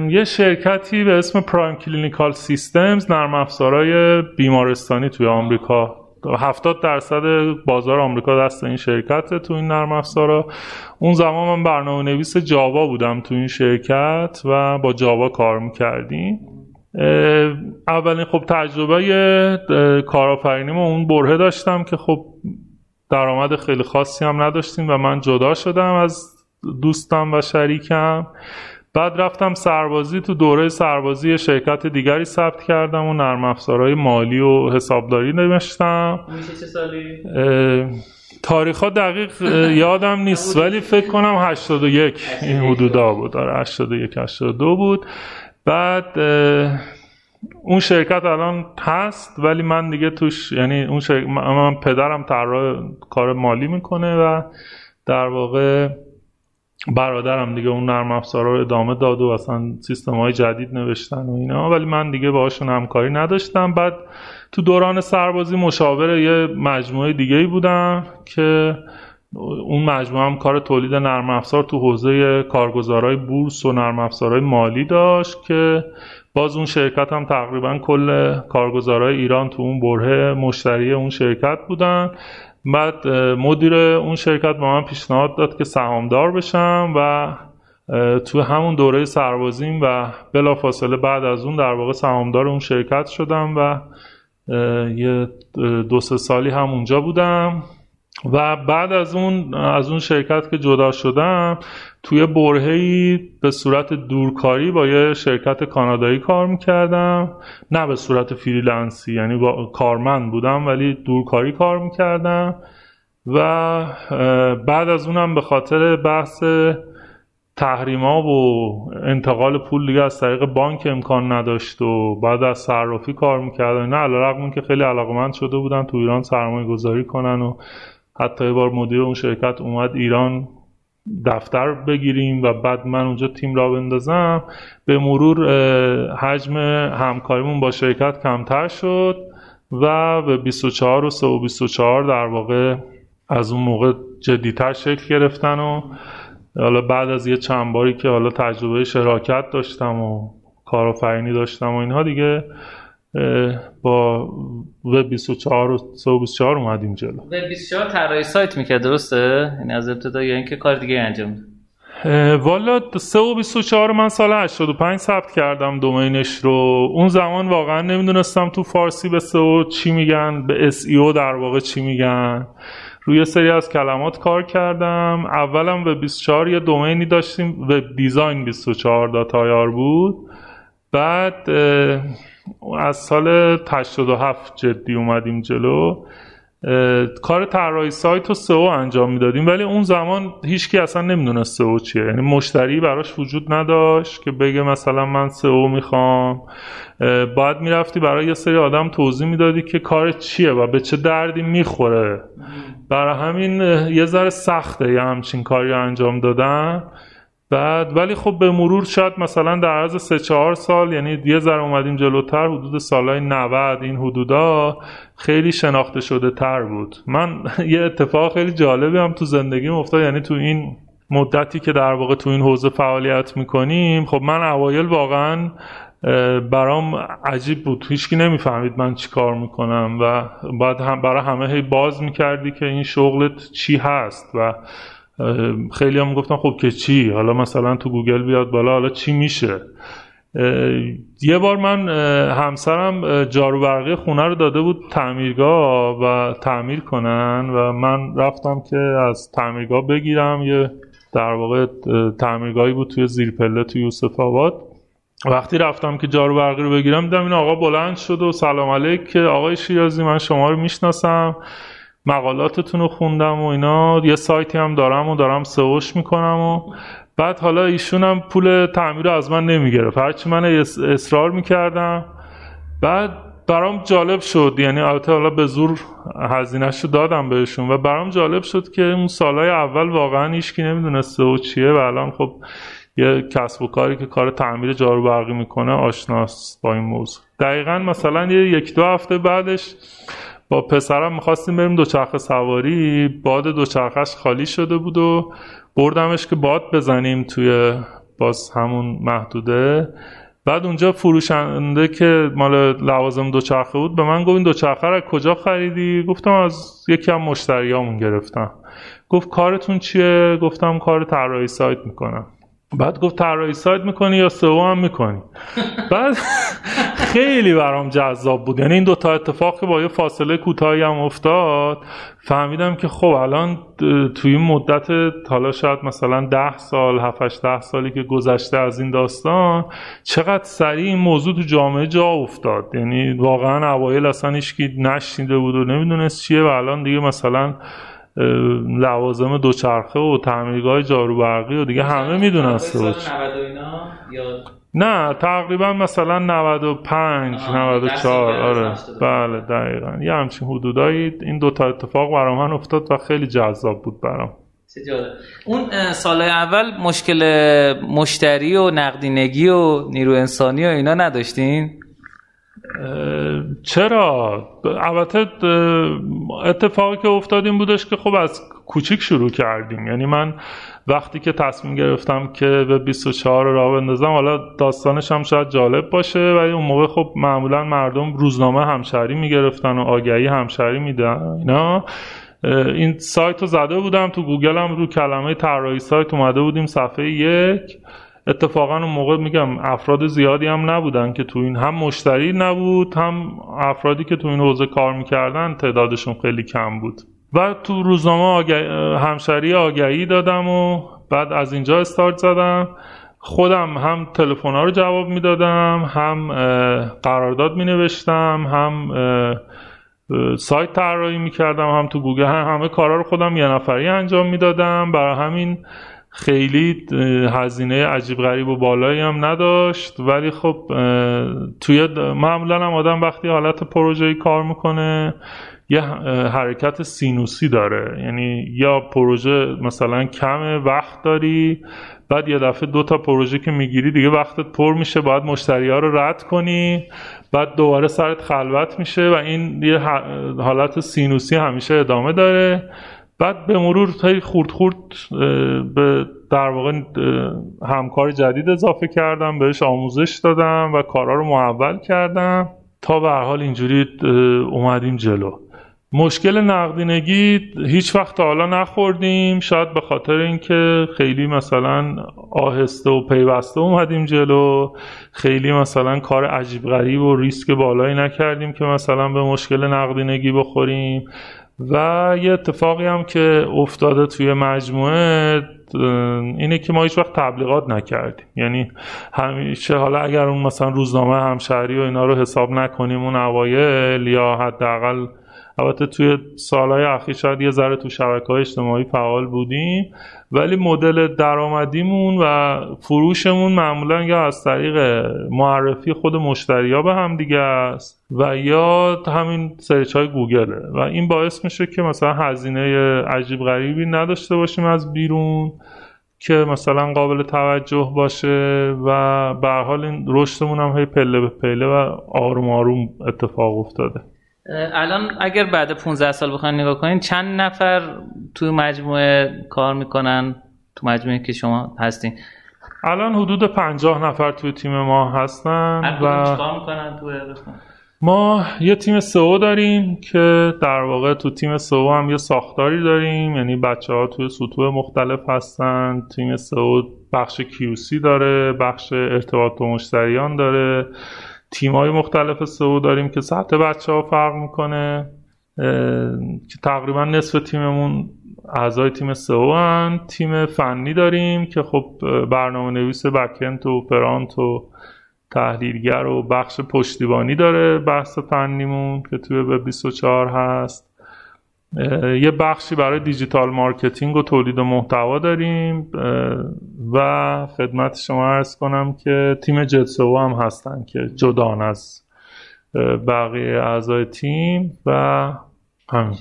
یه شرکتی به اسم Prime Clinical Systems نرم افزارهای بیمارستانی توی آمریکا. 70 درصد بازار آمریکا دست این شرکت تو این نرم افزارا. اون زمان من برنامه نویس Java بودم تو این شرکت و با Java کار می‌کردیم. اولین خب تجربه کارآفرینی ما اون برهه داشتم که خب درآمد خیلی خاصی هم نداشتیم و من جدا شدم از دوستم و شریکم. بعد رفتم سربازی تو دوره سربازی شرکت دیگری ثبت کردم و نرم افزارهای مالی و حسابداری نوشتم. تاریخ ها دقیق یادم نیست ولی فکر کنم 81 این حدودا بود. داره 81 82 بود. بعد اون شرکت الان هست ولی من دیگه توش یعنی اون شرکت من پدرم طراح کار مالی می‌کنه و در واقع برادرم دیگه اون نرم افزارا رو ادامه داد و اصلا سیستم های جدید نوشتن و اینا. ولی من دیگه باهاشون همکاری نداشتم. بعد تو دوران سربازی مشاور یه مجموعه دیگه ای بودم که اون مجموعه هم کار تولید نرم افزار تو حوزه کارگزارای بورس و نرم افزارهای مالی داشت که باز اون شرکت هم تقریبا کل کارگزارای ایران تو اون بره مشتری اون شرکت بودن. بعد مدیر اون شرکت به من پیشنهاد داد که سهامدار بشم و تو همون دوره سربازیم و بلافاصله بعد از اون در واقع سهامدار اون شرکت شدم و یه دو سه سالی هم اونجا بودم. و بعد از اون از اون شرکت که جدا شدم توی برهه‌ای به صورت دورکاری با یه شرکت کانادایی کار می‌کردم. نه به صورت freelance ی یعنی با کارمند بودم ولی دورکاری کار می‌کردم. و بعد از اونم به خاطر بحث تحریما و انتقال پول دیگه از طریق بانک امکان نداشت و بعد از صرافی کار می‌کردن. نه علیرغم که خیلی علاقمند شده بودن تو ایران سرمایه گذاری کنن و حتی یه بار مدیر اون شرکت اومد ایران دفتر بگیریم و بعد من اونجا تیم را بندازم. به مرور حجم همکاریمون با شرکت کمتر شد و به 24 و 3 و 24 در واقع از اون موقع جدیتر شکل گرفتن و حالا بعد از یه چند باری که حالا تجربه شراکت داشتم و کارآفرینی داشتم و اینها دیگه با و 24 و 24 اومدیم جلو. و 24 طراحی سایت می‌کرد درسته؟ یعنی از ابتدا یا اینکه کار دیگه انجام والا 3 و 24 من سال 85 ثبت کردم دومینش رو. اون زمان واقعا نمی‌دونستم تو فارسی به سئو چی میگن به SEO در واقع چی میگن. روی سری از کلمات کار کردم. اولم به 24 یه دومینی داشتیم به دیزاین 24 داتایار بود. بعد از سال 87 جدی اومدیم جلو. کار طراحی سایت و سئو انجام می‌دادیم ولی اون زمان هیچکی اصلا نمی‌دونست سئو چیه. یعنی مشتری براش وجود نداشت که بگه مثلا من سئو می‌خوام. باید می‌رفتی برای یه سری آدم توضیح می‌دادی که کار چیه و به چه دردی می‌خوره. برای همین یه ذره سخته یه همچین کاری انجام دادن. بعد ولی خب به مرور شاید مثلا در عرض سه چهار سال یعنی یه ذره اومدیم جلوتر حدود سالهای 90 این حدودا خیلی شناخته شده تر بود. من یه اتفاق خیلی جالبی هم تو زندگیم افتاد یعنی تو این مدتی که در واقع تو این حوزه فعالیت می‌کنیم خب من اوایل واقعا برام عجیب بود. هیچکی نمی‌فهمید من چی کار می‌کنم و بعد هم برای همه هی باز می‌کردی که این شغلت چی هست و خیلی هم گفتن خب که چی؟ حالا مثلا تو گوگل بیاد بالا حالا چی میشه؟ یه بار من همسرم جارو برقی خونه رو داده بود تعمیرگاه و تعمیر کنن و من رفتم که از تعمیرگاه بگیرم. یه در واقع تعمیرگاهی بود توی زیرپله توی یوسف آباد. وقتی رفتم که جارو برقی رو بگیرم دیدم این آقا بلند شد و سلام علیک آقای شیرازی من شما رو می‌شناسم. مقالاتتون رو خوندم و اینا. یه سایتی هم دارم و دارم سوش می‌کنم و بعد حالا ایشون هم پول تعمیر از من نمی‌گرفت. هرچی من اصرار می‌کردم. بعد برام جالب شد. یعنی البته حالا به زور هزینهش رو دادم بهشون و برام جالب شد که اون سالهای اول واقعا هیچکی نمی‌دونسته و چیه و الان خب یه کسب و کاری که کار تعمیر جارو برقی می‌کنه آشناست با این موضوع. دقیقا مثلا یه یک دو هفته بعدش با پسرم می‌خواستیم بریم دوچرخه سواری. باد دوچرخش خالی شده بود و بردمش که باد بزنیم توی باز همون محدوده. بعد اونجا فروشنده که مال لوازم دوچرخه بود به من گفت این دوچرخه رو کجا خریدی؟ گفتم از یکی از مشتریامون گرفتم. گفت کارتون چیه؟ گفتم کار طراحی سایت می‌کنم. بعد گفت طراحی سایت می‌کنی یا سئو هم می‌کنی؟ بعد خیلی برام جذاب بود. یعنی این دوتا اتفاق که با یه فاصله کوتاهی هم افتاد فهمیدم که خب الان توی این مدت حالا شاید مثلا ده سال هفتش ده سالی که گذشته از این داستان چقدر سریع این موضوع تو جامعه جا افتاد. یعنی واقعا اوایل اصلا هیچکی نشنیده بود و نمی‌دونست چیه و الان دیگه مثلا لوازم دوچرخه و تعمیرگاه جارو برقی و دیگه همه می‌دونن نه تقریبا مثلا 95 94 آره. بله دقیقا. یه همچین حدودایی. این دوتا اتفاق برام من افتاد و خیلی جذاب بود برام. اون سال اول مشکل مشتری و نقدینگی و نیرو انسانی و اینا نداشتین؟ چرا؟ البته اتفاقی که افتاد این بودش که خب از کوچیک شروع کردیم. یعنی من وقتی که تصمیم گرفتم که به 24 راه بندازم حالا داستانش هم شاید جالب باشه ولی اون موقع خب معمولا مردم روزنامه همشهری می‌گرفتن و آگهی همشهری میدن اینا. این سایت رو زده بودم تو گوگل هم رو کلمه طراحی سایت اومده بودیم صفحه یک. اتفاقا اون موقع میگم افراد زیادی هم نبودن که تو این هم مشتری نبود هم افرادی که تو این حوزه کار می‌کردن تعدادشون خیلی کم بود. و تو روزنامه آگه... همشری آگهی دادم و بعد از اینجا استارت زدم. خودم هم تلفن ها رو جواب می‌دادم هم قرارداد می نوشتم هم سایت طراحی می‌کردم هم تو گوگل هم همه کارا رو خودم یه نفری انجام می‌دادم. برای همین خیلی هزینه عجیب غریب و بالایی هم نداشت. ولی خب توی معمولا هم آدم وقتی حالت پروژه‌ای کار می‌کنه یه حرکت سینوسی داره. یعنی یا پروژه مثلا کم وقت داری بعد یه دفعه دو تا پروژه که می‌گیری دیگه وقتت پر میشه باید مشتری ها رو رد کنی بعد دوباره سرت خلوت میشه و این یه حالت سینوسی همیشه ادامه داره. بعد به مرور خیلی خورد خورد به در واقع همکار جدید اضافه کردم بهش آموزش دادم و کارها رو محول کردم. تا به حال اینجوری اومدیم جلو. مشکل نقدینگی هیچ وقت حالا نخوردیم. شاید به خاطر اینکه خیلی مثلا آهسته و پیوسته اومدیم جلو. خیلی مثلا کار عجیب غریب و ریسک بالایی نکردیم که مثلا به مشکل نقدینگی بخوریم. و یه اتفاقی هم که افتاده توی مجموعه اینه که ما هیچ وقت تبلیغات نکردیم. یعنی همیشه حالا اگر اون مثلا روزنامه همشهری و اینا رو حساب نکنیم اون اوایل یا حداقل البته توی سالهای اخیر شاید یه ذره تو شبکه های اجتماعی فعال بودیم. ولی مدل درآمدیمون و فروشمون معمولا یا از طریق معرفی خود مشتریا به هم دیگه است و یا همین سرچ های گوگله و این باعث میشه که مثلا هزینه عجیب غریبی نداشته باشیم از بیرون که مثلا قابل توجه باشه و به حال این رشدمون هم هی پله به پله و آروم آروم اتفاق افتاده. الان اگر بعد 15 سال بخواین نگاه کنین چند نفر تو مجموعه کار می‌کنن؟ تو مجموعه که شما هستین. الان حدود 50 نفر توی تیم ما هستن و کار می‌کنن تو ما یه تیم سئو داریم که در واقع تو تیم سئو هم یه ساختاری داریم. یعنی بچه ها توی سطوح مختلف هستن. تیم سئو بخش کیوسی داره بخش ارتباط با مشتریان داره. تیم های مختلف سئو داریم که سطح بچه ها فرق می‌کنه که تقریبا نصف تیممون اعضای تیم سئو هن. تیم فنی داریم که خب برنامه نویس بکنت و پرانت و تحلیلگر و بخش پشتیبانی داره بحث فنیمون که توی به 24 هست. یه بخشی برای digital marketing و تولید محتوا داریم و خدمت شما عرض کنم که تیم JetSEO هم هستن که جدان از بقیه اعضای تیم و همین.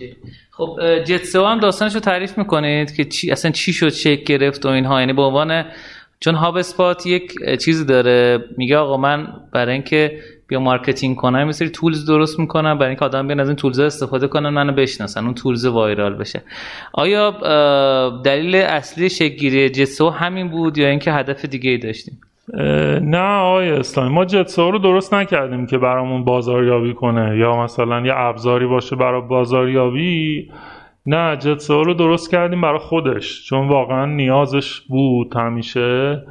خب JetSEO هم داستانش رو تعریف می‌کنید که چی اصلا چی شد شکل گرفت و اینها؟ یعنی به عنوان چون HubSpot یک چیزی داره میگه آقا من برای اینکه بیا marketing کنم مثل tools درست می‌کنم برای اینکه آدم بیان از این tools استفاده کنن منو بشناسن اون tools viral بشه. آیا دلیل اصلی شگیری جتسو همین بود یا اینکه هدف دیگه ای داشتیم نه آقای اسلامی ما جتسو رو درست نکردیم که برامون بازاریابی کنه. یا مثلا یه ابزاری باشه برای بازاریابی. نه جتسو رو درست کردیم برای خودش چون واقعا نیازش بود همیشه.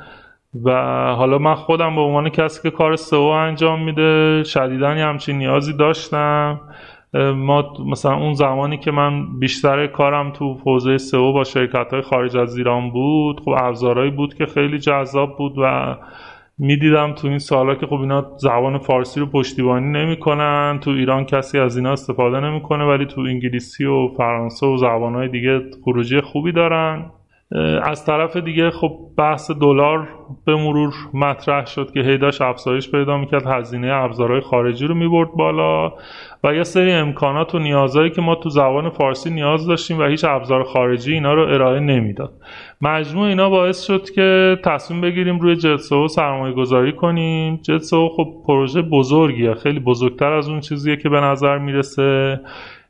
و حالا من خودم به عنوان کسی که کار سئو انجام میده شدیدا همچین نیازی داشتم. ما مثلا اون زمانی که من بیشتر کارم تو حوزه سئو با شرکت های خارج از ایران بود خب ابزارهایی بود که خیلی جذاب بود و می‌دیدم تو این سالا که خب اینا زبان فارسی رو پشتیبانی نمی‌کنن تو ایران کسی از اینا استفاده نمی‌کنه ولی تو انگلیسی و فرانسه و زبانهای دیگه خروجی خوبی دارن. از طرف دیگه خب بحث دلار به مرور مطرح شد که هیداش افزایش پیدا می‌کرد هزینه ابزارهای خارجی رو می‌برد بالا و یه سری امکانات و نیازهایی که ما تو زبان فارسی نیاز داشتیم و هیچ ابزار خارجی اینا رو ارائه نمی‌داد. مجموع اینا باعث شد که تصمیم بگیریم روی JetSEO سرمایه گذاری کنیم. JetSEO خب پروژه بزرگیه خیلی بزرگتر از اون چیزیه که به نظر می‌رسه.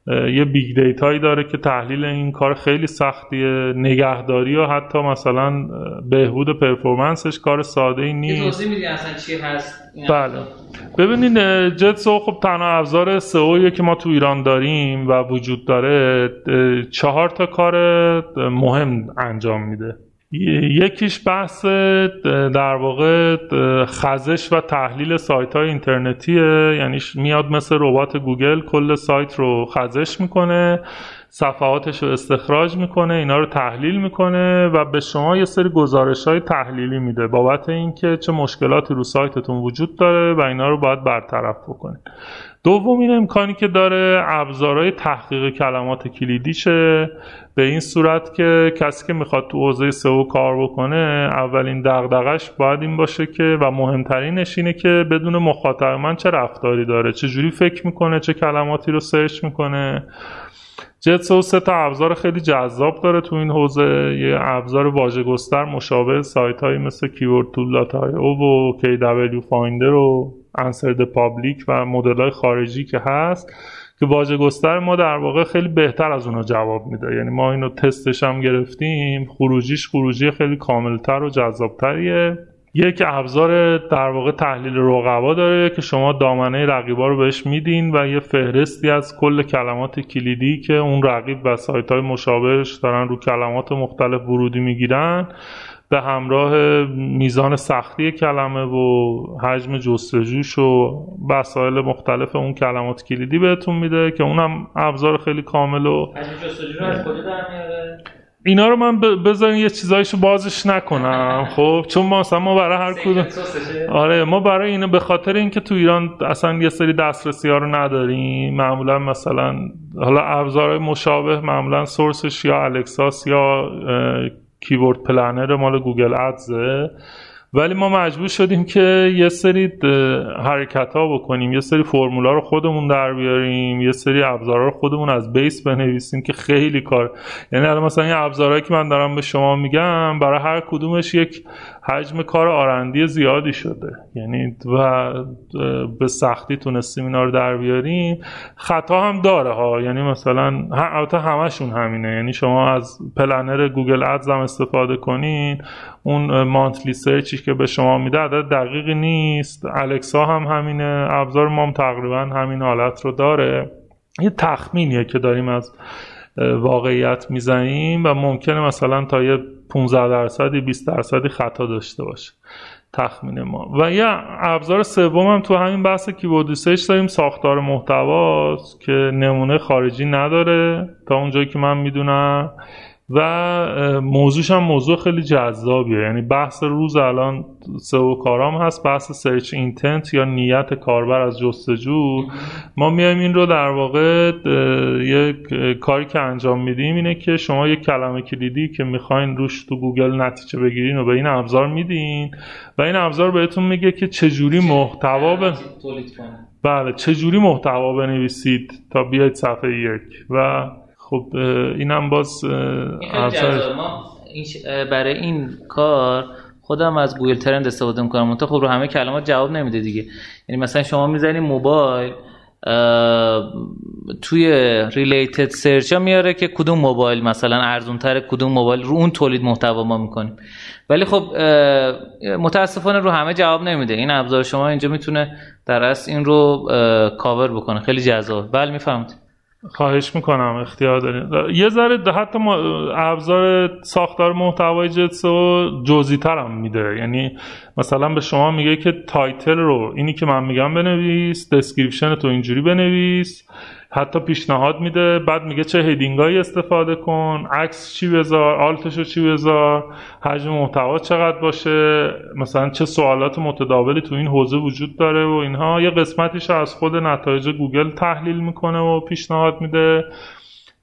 یه big data یی داره که تحلیل این کار خیلی سختیه. نگهداری و حتی مثلا بهبود performance ش کار ساده ای نیست. اصلا چی هست؟ بله. ببینید جتسو خب تنها ابزار سئو که ما تو ایران داریم و وجود داره چهار تا کار مهم انجام میده. یکیش بحث در واقع خزش و تحلیل سایت های اینترنتیه. یعنی میاد مثل ربات گوگل کل سایت رو خزش می‌کنه صفحاتش رو استخراج می‌کنه اینا رو تحلیل می‌کنه و به شما یه سری گزارش های تحلیلی میده بابت اینکه چه مشکلاتی رو سایتتون وجود داره و اینا رو باید برطرف بکنید. دومین امکانی که داره ابزارهای تحقیق کلمات کلیدیشه. به این صورت که کسی که می‌خواد تو حوزه سئو کار بکنه اولین دغدغش باید این باشه که و مهمترینش اینه که بدون مخاطب من چه رفتاری داره چه جوری فکر می‌کنه چه کلماتی رو search می‌کنه. JetSEO سه تا ابزار خیلی جذاب داره تو این حوزه. یه ابزار واژه گستر مشابه سایت هایی مثل Keyword Tool dot io و KWFinder و Answer Public و مدل های خارجی که هست که واژه گستر ما در واقع خیلی بهتر از اونا جواب میده. یعنی ما اینو تستش هم گرفتیم. خروجیش خروجی خیلی کاملتر و جذابتریه. یک ابزار در واقع تحلیل رقبا داره که شما دامنه رقیبا رو بهش میدین و یه فهرستی از کل کلمات کلیدی که اون رقیب و سایت های مشابهش دارن رو کلمات مختلف ورودی می‌گیرن به همراه میزان سختی کلمه و حجم جستجوش و وسایل مختلف اون کلمات کلیدی بهتون میده که اونم ابزار خیلی کامل و اینا رو من بذارین یه چیزایشو بازش نکنم خب؟ چون ما مثلا ما برای هر کدوم آره ما برای اینو به خاطر اینکه تو ایران اصلا یه سری دسترسی ها رو نداریم معمولا مثلا حالا ابزارهای مشابه معمولا سورسش یا الکساس یا keyword planner مال Google Ads ه. ولی ما مجبور شدیم که یه سری حرکت ها بکنیم یه سری فرمولا رو خودمون در بیاریم یه سری ابزارها رو خودمون از base بنویسیم که خیلی کار یعنی الان مثلا این ابزارهایی که من دارم به شما میگم برای هر کدومش یک حجم کار R&D ی زیادی شده. یعنی و به سختی تونستیم اینا رو در بیاریم. خطا هم داره ها. یعنی مثلا البته همشون همینه. یعنی شما از planner Google Ads هم استفاده کنین. اون مانتلی سرچی که به شما میده عدد دقیقی نیست. الکسا هم همینه. ابزار ما هم تقریبا همین حالت رو داره. یه تخمینیه که داریم از واقعیت می‌زنیم و ممکنه مثلا تا یه 15 درصدی 20 درصدی خطا داشته باشه. تخمین ما. و یه ابزار سوم هم تو همین بحث کیبورد داریم. ساختار محتواست که نمونه خارجی نداره. تا اونجایی که من می‌دونم و موضوعش هم موضوع خیلی جذابیه. یعنی بحث روز الان سئو کارام هست بحث search intent یا نیت کاربر از جستجو. ما میایم این رو در واقع یک کاری که انجام میدیم اینه که شما یک کلمه کلیدی که می‌خواین روش تو گوگل نتیجه بگیرین و به این ابزار میدین و این ابزار بهتون میگه که چجوری محتوا به بله چجوری محتوا بنویسید تا بیاید صفحه یک و خب اینم باز برای این کار خودم از Google Trend استفاده می‌کنم. خب رو همه کلمات جواب نمیده دیگه. یعنی مثلا شما می‌زنی موبایل توی related search ها میاره که کدوم موبایل مثلا ارزون تر کدوم موبایل رو اون تولید محتوا ما می‌کنیم. ولی خب متاسفانه رو همه جواب نمیده. این ابزار شما اینجا می‌تونه در اصل این رو کاور بکنه. خیلی جذاب. بله می‌فهمید. خواهش می‌کنم اختیار دارین. یه ذره حتی ابزار ساختار محتوای JetSEO رو جزئی هم میده. یعنی مثلا به شما میگه که title رو اینی که من میگم بنویس description تو اینجوری بنویس. حتی پیشنهاد میده بعد میگه چه heading ایی استفاده کن عکس چی بذار alt شو چی بذار حجم محتوا چقدر باشه مثلا چه سوالات متداولی تو این حوزه وجود داره و اینها. یه قسمتیش از خود نتایج گوگل تحلیل می‌کنه و پیشنهاد میده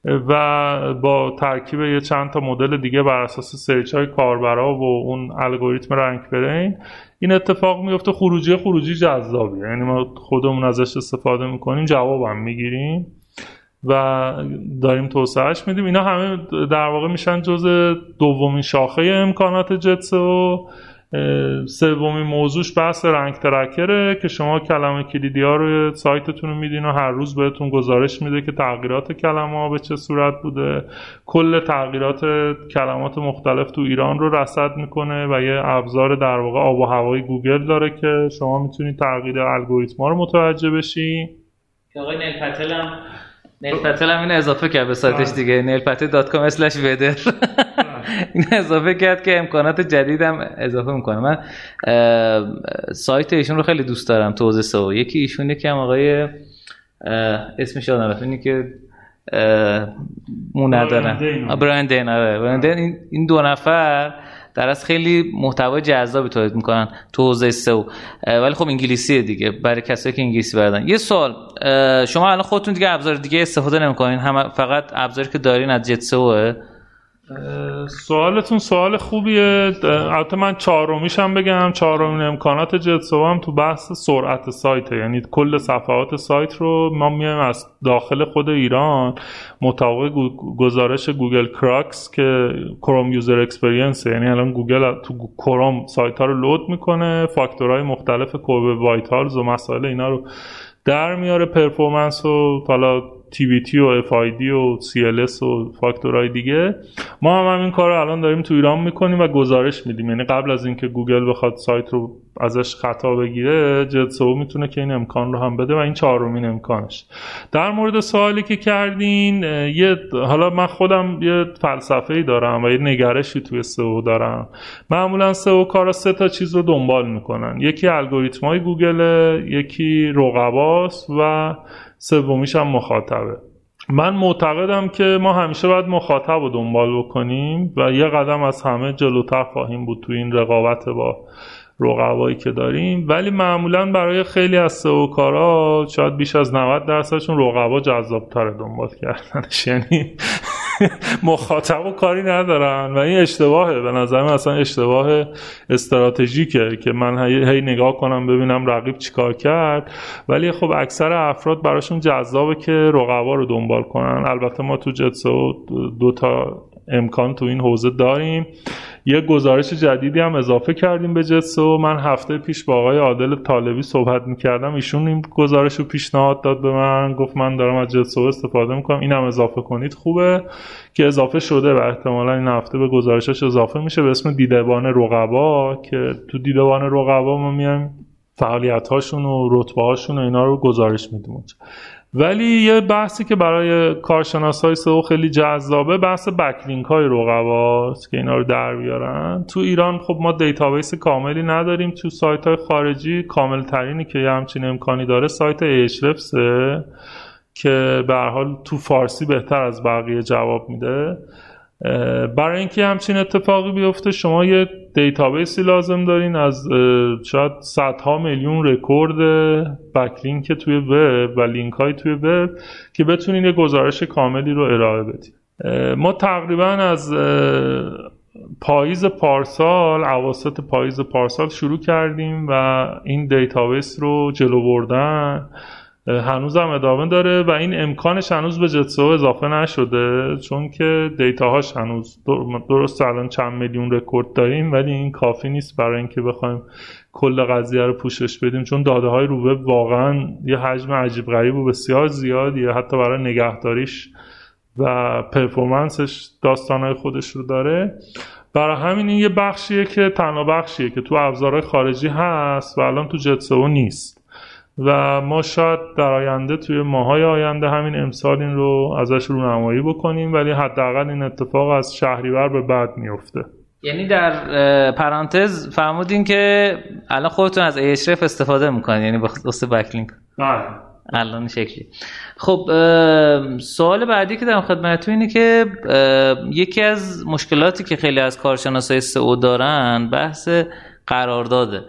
و با ترکیب یه چند تا مدل دیگه بر اساس سرچ های کاربرا و اون الگوریتم RankBrain این اتفاق میفته خروجی خروجی جذابیه. یعنی ما خودمون ازش استفاده می‌کنیم جوابم می‌گیریم و داریم توسعهش میدیم. اینا همه در واقع میشن جز دومین شاخه امکانات جتس و سومین موضوعش بحث رنگ ترکره که شما کلمه کلیدی ها روی سایتتون رو میدین و هر روز بهتون گزارش میده که تغییرات کلمه ها به چه صورت بوده. کل تغییرات کلمات مختلف تو ایران رو رصد می‌کنه و یه ابزار در واقع آب و هوای گوگل داره که شما می‌تونید تغییر الگوریتما رو متوجه بشی. که آقای نیل هم نیل هم این اضافه کرد به سایتش بله. دیگه. نیلپتل.com weather این اضافه کرد که امکانات جدیدم اضافه می‌کنه. من سایت ایشون رو خیلی دوست دارم تو حوزه سو یکی. ایشونه که آقای اسمش یادم رفت. اینی که مو ندارن برایندین آره. این دو نفر در از خیلی محتوای جذابی تولید می‌کنن تو حوزه سئو ولی خب انگلیسیه دیگه. برای کسایی که انگلیسی بلدن یه سوال شما الان خودتون دیگه ابزار دیگه استفاده نمی‌کنین؟ هم فقط ابزاری که دارین از JetSEO ه سوالتون سوال خوبیه. البته من چهارمیش هم بگم. چهارمین امکانات JetSEO هم تو بحث سرعت سایت یعنی کل صفحات سایت رو ما میایم از داخل خود ایران مطابق گزارش گوگل CrUX که Chrome User Experience یعنی الان گوگل تو کروم سایت ها رو load می‌کنه. فاکتورهای مختلف Core Web Vitals و مسائل اینا رو در میاره. performance و حالا TBT و FID و CLS و فاکتورهای دیگه. ما هم همین کار رو الان داریم تو ایران می‌کنیم و گزارش میدیم. یعنی قبل از اینکه گوگل بخواد سایت رو ازش خطا بگیره JetSEO می‌تونه که این امکان رو هم بده و این چهارمین امکانش. در مورد سوالی که کردین یه حالا من خودم یه فلسفه ای دارم و یه نگرشی توی سئو دارم. معمولا سئو کارا سه تا چیز رو دنبال می‌کنن. یکی الگوریتم های گوگل یکی رقباست و سومیش هم مخاطبه. من معتقدم که ما همیشه باید مخاطب رو دنبال بکنیم و یه قدم از همه جلوتر خواهیم بود تو این رقابت با رقبایی که داریم. ولی معمولا برای خیلی از سئو کارا شاید بیش از 90 درصدشون رقبا جذابتر دنبال کردنش. یعنی مخاطب و کاری ندارن و این اشتباهه. به نظر من اصلا اشتباه استراتژیکه که من هی, نگاه کنم ببینم رقیب چیکار کرد. ولی خب اکثر افراد براشون جذابه که رقبا رو دنبال کنن. البته ما تو جتسو دو تا امکان تو این حوزه داریم. یه گزارش جدیدی هم اضافه کردیم به جتسو من هفته پیش با آقای عادل طالبی صحبت می‌کردم. ایشون این گزارش رو پیشنهاد داد به من. گفت من دارم از جتسو استفاده می‌کنم. اینم اضافه کنید. خوبه که اضافه شده و احتمالا این هفته به گزارشش اضافه میشه به اسم دیدبان رقبا که تو دیدبان رقبا ما میایم فعالیت هاشون و رتبه هاشون و اینا رو گزارش میدیم ولی یه بحثی که برای کارشناس های سئو خیلی جذابه بحث backlink های رقباست که اینا رو در بیارن. تو ایران خب ما database کاملی نداریم. تو سایت های خارجی کامل ترینی که یه همچین امکانی داره سایت Ahrefs ه که به هر حال تو فارسی بهتر از بقیه جواب میده. برای اینکه همچین اتفاقی بیفته شما یه database ی لازم دارین از شاید صدها میلیون رکورد backlink توی وب و لینک های توی وب که بتونین یه گزارش کاملی رو ارائه بدین. ما تقریبا از پاییز پارسال اواسط پاییز پارسال شروع کردیم و این database رو جلو بردیم. هنوز هم ادامه داره و این امکانش هنوز به JetSEO اضافه نشده چون که data هاش هنوز درست الان چند میلیون رکورد داریم ولی این کافی نیست برای اینکه بخوایم کل قضیه رو پوشش بدیم چون داده های رو واقعا یه حجم عجیب غریب و بسیار زیادیه حتی برای نگهداریش و performance ش داستانهای خودش رو داره. برای همین این یه بخشیه که تنها بخشیه که تو ابزارهای خارجی هست و الان تو JetSEO نیست. و ما شاید در آینده توی ماهای آینده همین امسال این رو ازش رونمایی بکنیم ولی حداقل این اتفاق از شهریور به بعد میفته. یعنی در پرانتز فرمودین که الان خودتون از ایشرف استفاده می‌کنین یعنی بخصوص بکلینک بله. الان شکلی. خب سوال بعدی که دارم خدمتتون اینه که یکی از مشکلاتی که خیلی از کارشناسای سئو دارن بحث قرارداده.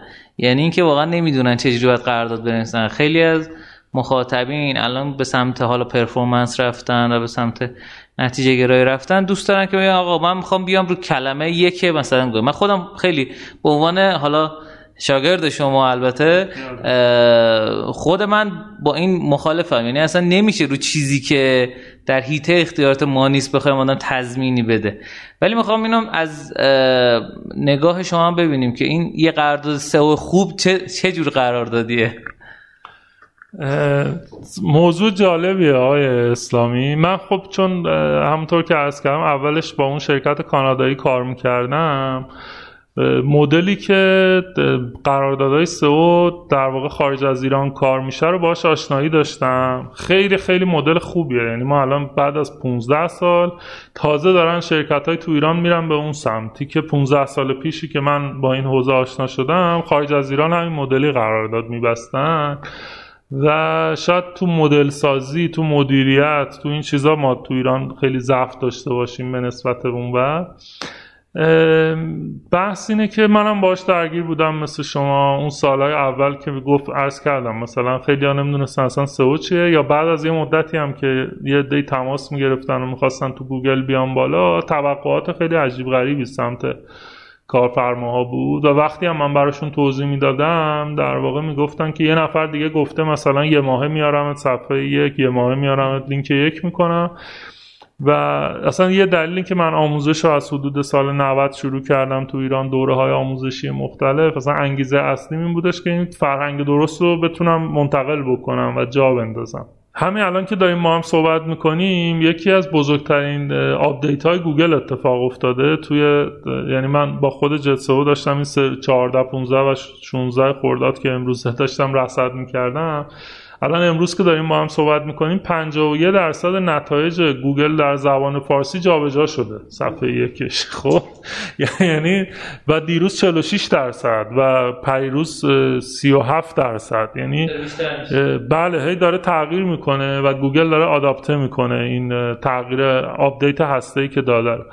یعنی اینکه واقعا نمی‌دونن چجوری باید قرارداد بنویسن. خیلی از مخاطبین الان به سمت حالا پرفورمنس رفتن و به سمت نتیجه گرایی رفتن. دوست دارن که آقا من می‌خوام بیام رو کلمه یک مثلا من خودم خیلی به عنوان حالا شاگرد شما البته خود من با این مخالفم. یعنی اصلا نمیشه رو چیزی که در حیطه اختیارات ما نیست بخوایم آدم تضمینی بده. ولی می‌خوام اینم از نگاه شما ببینیم که این یه قرارداد سئو خوب چه, چه جور قراردادیه؟ موضوع جالبیه آقای اسلامی. من خب چون همونطور که عرض کردم اولش با اون شرکت کانادایی کار می‌کردم. مدلی که قراردادهای سئو در واقع خارج از ایران کار میشه رو باش آشنایی داشتم. خیلی خیلی مدل خوبیه. یعنی ما الان بعد از 15 سال تازه دارن شرکت های تو ایران میرن به اون سمتی که 15 سال پیشی که من با این حوزه آشنا شدم خارج از ایران همین مدلی قرارداد میبستن. و شاید تو مدل سازی تو مدیریت تو این چیزا ما تو ایران خیلی ضعف داشته باشیم به نسبت اون و بحث اینه که منم باش درگیر بودم مثل شما. اون سالهای اول که گفت عرض کردم. مثلا خیلی ها نمی‌دونستن اصلا سئو چیه. یا بعد از یه مدتی هم که یه دی تماس می‌گرفتن و می‌خواستن تو گوگل بیان بالا توقعات خیلی عجیب غریبی سمت کارفرماها بود. و وقتی هم من براشون توضیح می‌دادم در واقع می‌گفتن که یه نفر دیگه گفته مثلا یه ماه میارم صفحه یک یه ماه میارم rank یک می‌کنم. و اصلا یه دلیلی که من آموزش رو از حدود سال 90 شروع کردم تو ایران دوره های آموزشی مختلف اصلا انگیزه اصلی این بودش که این فرهنگ درست رو بتونم منتقل بکنم و جا بندازم. همین الان که داریم ما هم صحبت می‌کنیم یکی از بزرگترین update های گوگل اتفاق افتاده توی یعنی من با خود JetSEO داشتم این 14 15 و 16 خرداد که امروز داشتم رصد می‌کردم. الان امروز که داریم ما هم صحبت می‌کنیم 51 درصد نتایج گوگل در زبان فارسی جابجا شده. صفحه یکش. خب یعنی و دیروز 46 درصد و پریروز 37 درصد. یعنی بله هی داره تغییر می‌کنه و گوگل داره adapt می‌کنه این تغییر update هسته ای که داره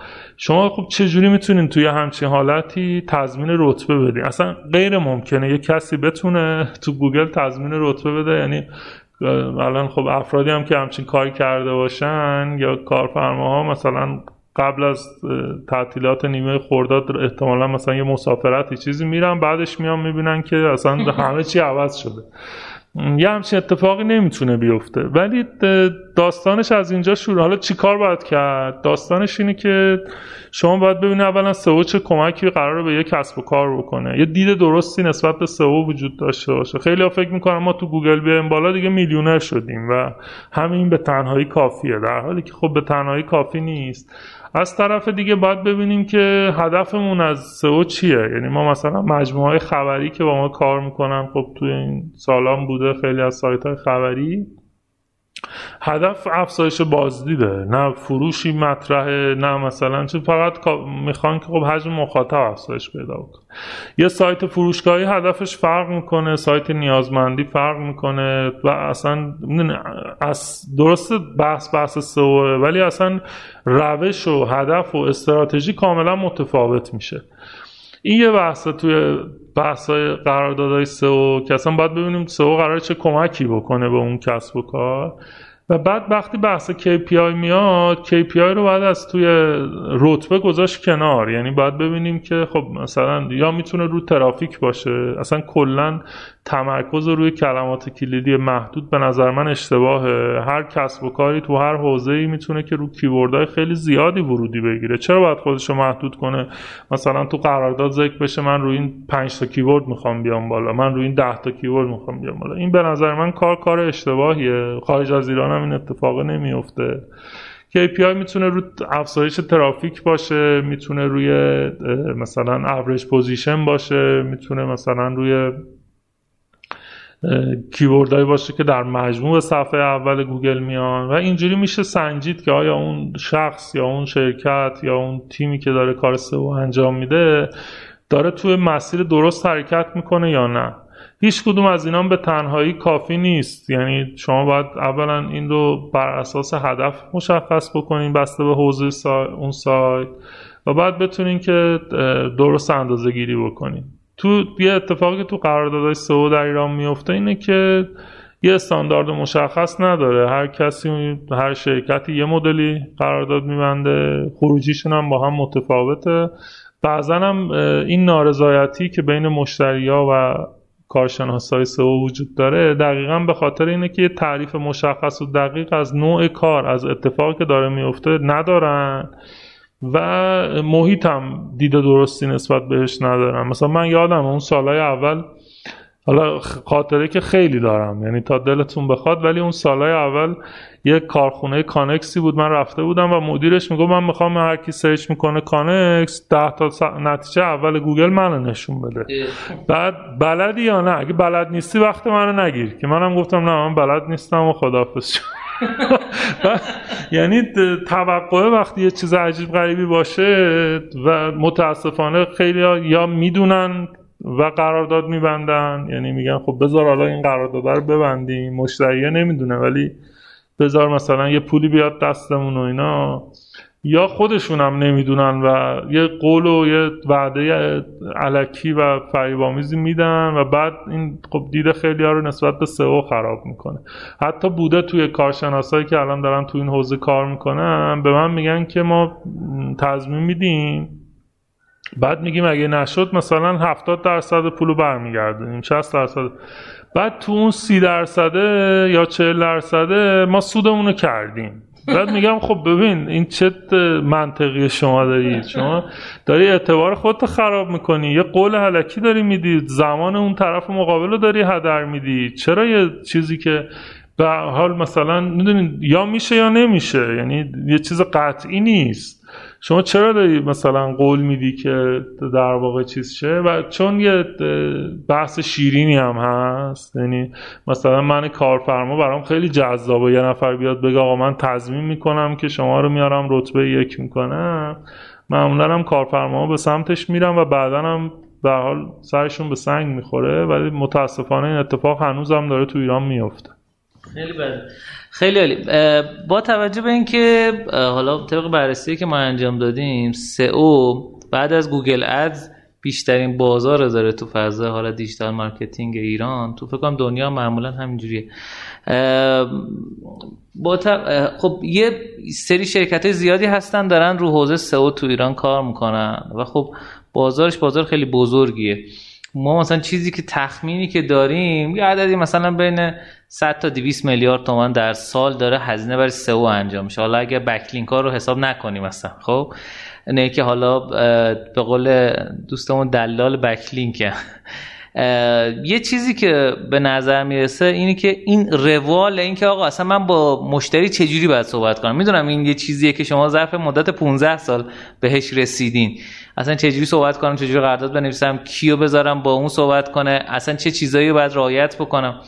شما خب چجوری می‌تونین توی همچین حالتی تضمین رتبه بدین؟ اصلا غیر ممکنه. یه کسی بتونه تو گوگل تضمین رتبه بده یعنی الان خب افرادی هم که همچین کاری کرده باشن یا کارفرماها مثلا قبل از تعطیلات نیمه خورداد احتمالا مثلا یه مسافرتی چیزی میرن بعدش میان می‌بینن که اصلا همه چی عوض شده. یه همچین اتفاقی نمی‌تونه بیفته. ولی داستانش از اینجا شروع. حالا چیکار باید کرد؟ داستانش اینه که شما باید ببینید اولا سئو چه کمکی قراره به یه کسب و کار بکنه. یه دید درستی نسبت به سئو وجود داشته باشه. خیلی ها فکر می‌کنن ما تو گوگل بیایم بالا دیگه میلیونر شدیم و همین به تنهایی کافیه. در حالی که خب به تنهایی کافی نیست. از طرف دیگه باید ببینیم که هدفمون از سئو چیه. یعنی ما مثلا مجموعه خبری که با ما کار می‌کنن خب توی این سالان بوده خیلی از سایت های خبری. هدف افزایش بازدیده نه فروشی مطرحه نه مثلا چون فقط می‌خوان که خب حجم مخاطب افزایش پیدا کنه یه سایت فروشگاهی هدفش فرق می‌کنه سایت نیازمندی فرق می‌کنه و اصلا از درست بحث بحث سوه ولی اصلا روش و هدف و استراتژی کاملا متفاوت میشه. این یه بحثه توی بحث های قراردادهای سئو که اصلا باید ببینیم سئو قرار چه کمکی بکنه به اون کسب و کار. و بعد وقتی بحث KPI میاد KPI رو باید از توی رتبه گذاشت کنار. یعنی باید ببینیم که خب مثلا یا می‌تونه رو ترافیک باشه. اصلا کلا تمرکز روی کلمات کلیدی محدود به نظر من اشتباهه. هر کسب و کاری تو هر حوزه ای می‌تونه که رو کیوردهای خیلی زیادی ورودی بگیره. چرا باید خودش رو محدود کنه؟ مثلا تو قرارداد ذکر بشه من روی این 5 تا کیورد می‌خوام بیام بالا من روی این 10 تا کیورد می‌خوام بیام بالا. این به نظر من کار کار اشتباهیه. خارج از ایران هم این اتفاق نمیفته KPI می‌تونه رو افزایش ترافیک باشه می‌تونه روی مثلا average position باشه می‌تونه مثلا روی keyword هایی باشه که در مجموع صفحه اول گوگل میان و اینجوری میشه سنجید که آیا اون شخص یا اون شرکت یا اون تیمی که داره کار سئو انجام میده داره توی مسیر درست حرکت می‌کنه یا نه. هیچ کدوم از اینا به تنهایی کافی نیست. یعنی شما باید اولا این رو بر اساس هدف مشخص بکنین بسته به حوزه سا... اون سایت و بعد بتونین که درست اندازه گیری بکنین. تو یه اتفاقی تو قراردادهای سئو در ایران میفته اینه که یه استاندارد مشخص نداره. هر کسی هر شرکتی یه مدلی قرارداد میبنده خروجیشون هم با هم متفاوته. بعضا هم این نارضایتی که بین مشتریا و کارشناسای سئو وجود داره دقیقا به خاطر اینه که یه تعریف مشخص و دقیق از نوع کار از اتفاقی که داره میفته ندارن. و محیطم دید درستی نسبت بهش ندارم. مثلا من یادم اون سالهای اول حالا خاطره که خیلی دارم یعنی تا دلتون بخواد ولی اون سالهای اول یه کارخونه کانکسی بود من رفته بودم و مدیرش میگفت من می‌خوام هر کی سرچ می‌کنه کانکس ده تا نتیجه اول گوگل منو نشون بده. بعد بلدی یا نه؟ اگه بلد نیستی وقت منو نگیر. که منم گفتم نه من بلد نیستم و خدافظ یعنی توقع وقتی یه چیز عجیب غریبی باشه و متاسفانه خیلی یا می‌دونن و قرارداد میبندن. یعنی میگن خب بذار حالا این قرارداد رو ببندیم. مشتریه نمی‌دونه ولی بذار مثلا یه پولی بیاد دستمون و اینا. یا خودشون هم نمی‌دونن و یه قول و یه وعده علکی و فریبامیزی میدن و بعد این خب دید خیلی ها رو نسبت به سئو خراب می‌کنه. حتی بوده توی کارشناسایی که الان دارن تو این حوزه کار می‌کنن به من میگن که ما تضمین میدیم. بعد میگیم اگه نشد مثلا 70 درصد پولو برمیگردونیم 60 درصد. بعد تو اون 30 درصده یا 40 درصده ما سودمون رو کردیم. بعد میگم خب ببین این چه منطقی شما دارید شما داری اعتبار خودتو خراب می‌کنی. یه قول علکی داری میدی زمان اون طرف مقابل رو داری هدر میدی. چرا یه چیزی که به حال مثلا می‌دونید یا میشه یا نمیشه یعنی یه چیز قطعی نیست. شما چرا داری مثلا قول میدی که در واقع چیز شه؟ و چون یه بحث شیرینی هم هست یعنی مثلا من کارفرما برام خیلی جذابه. یه نفر بیاد بگه آقا من تضمین می‌کنم که شما رو میارم رتبه یک می‌کنم. معمولا هم کارفرما به سمتش میرم و بعدا هم به حال سرشون به سنگ می‌خوره ولی متاسفانه این اتفاق هنوز هم داره تو ایران میفته خیلی بده خیلی عالی. با توجه به اینکه حالا طبق بررسی که ما انجام دادیم سئو بعد از گوگل ads بیشترین بازار داره تو فضا حالا digital marketing ایران. تو فکر کنم دنیا معمولا همینجوریه. با خب یه سری شرکت زیادی هستن دارن رو حوزه سئو تو ایران کار می‌کنن و خب بازارش بازار خیلی بزرگیه. ما مثلا چیزی که تخمینی که داریم یه عددی مثلا بین 100 تا 200 میلیارد تومان در سال داره هزینه برای سئو انجام میشه. حالا اگه بکلینک ها رو حساب نکنیم مثلا خب؟ نه که حالا به قول دوستمون دلال بکلینک یه چیزی که به نظر می‌رسه اینه که این روال این که آقا اصلا من با مشتری چجوری باید صحبت کنم؟ می‌دونم این یه چیزیه که شما ظرف مدت 15 سال بهش رسیدین. اصلا چجوری صحبت کنم؟ چجوری قرارداد بنویسم؟ کیو بذارم با اون صحبت کنه؟ اصلا چه چیزایی باید رعایت بکنم؟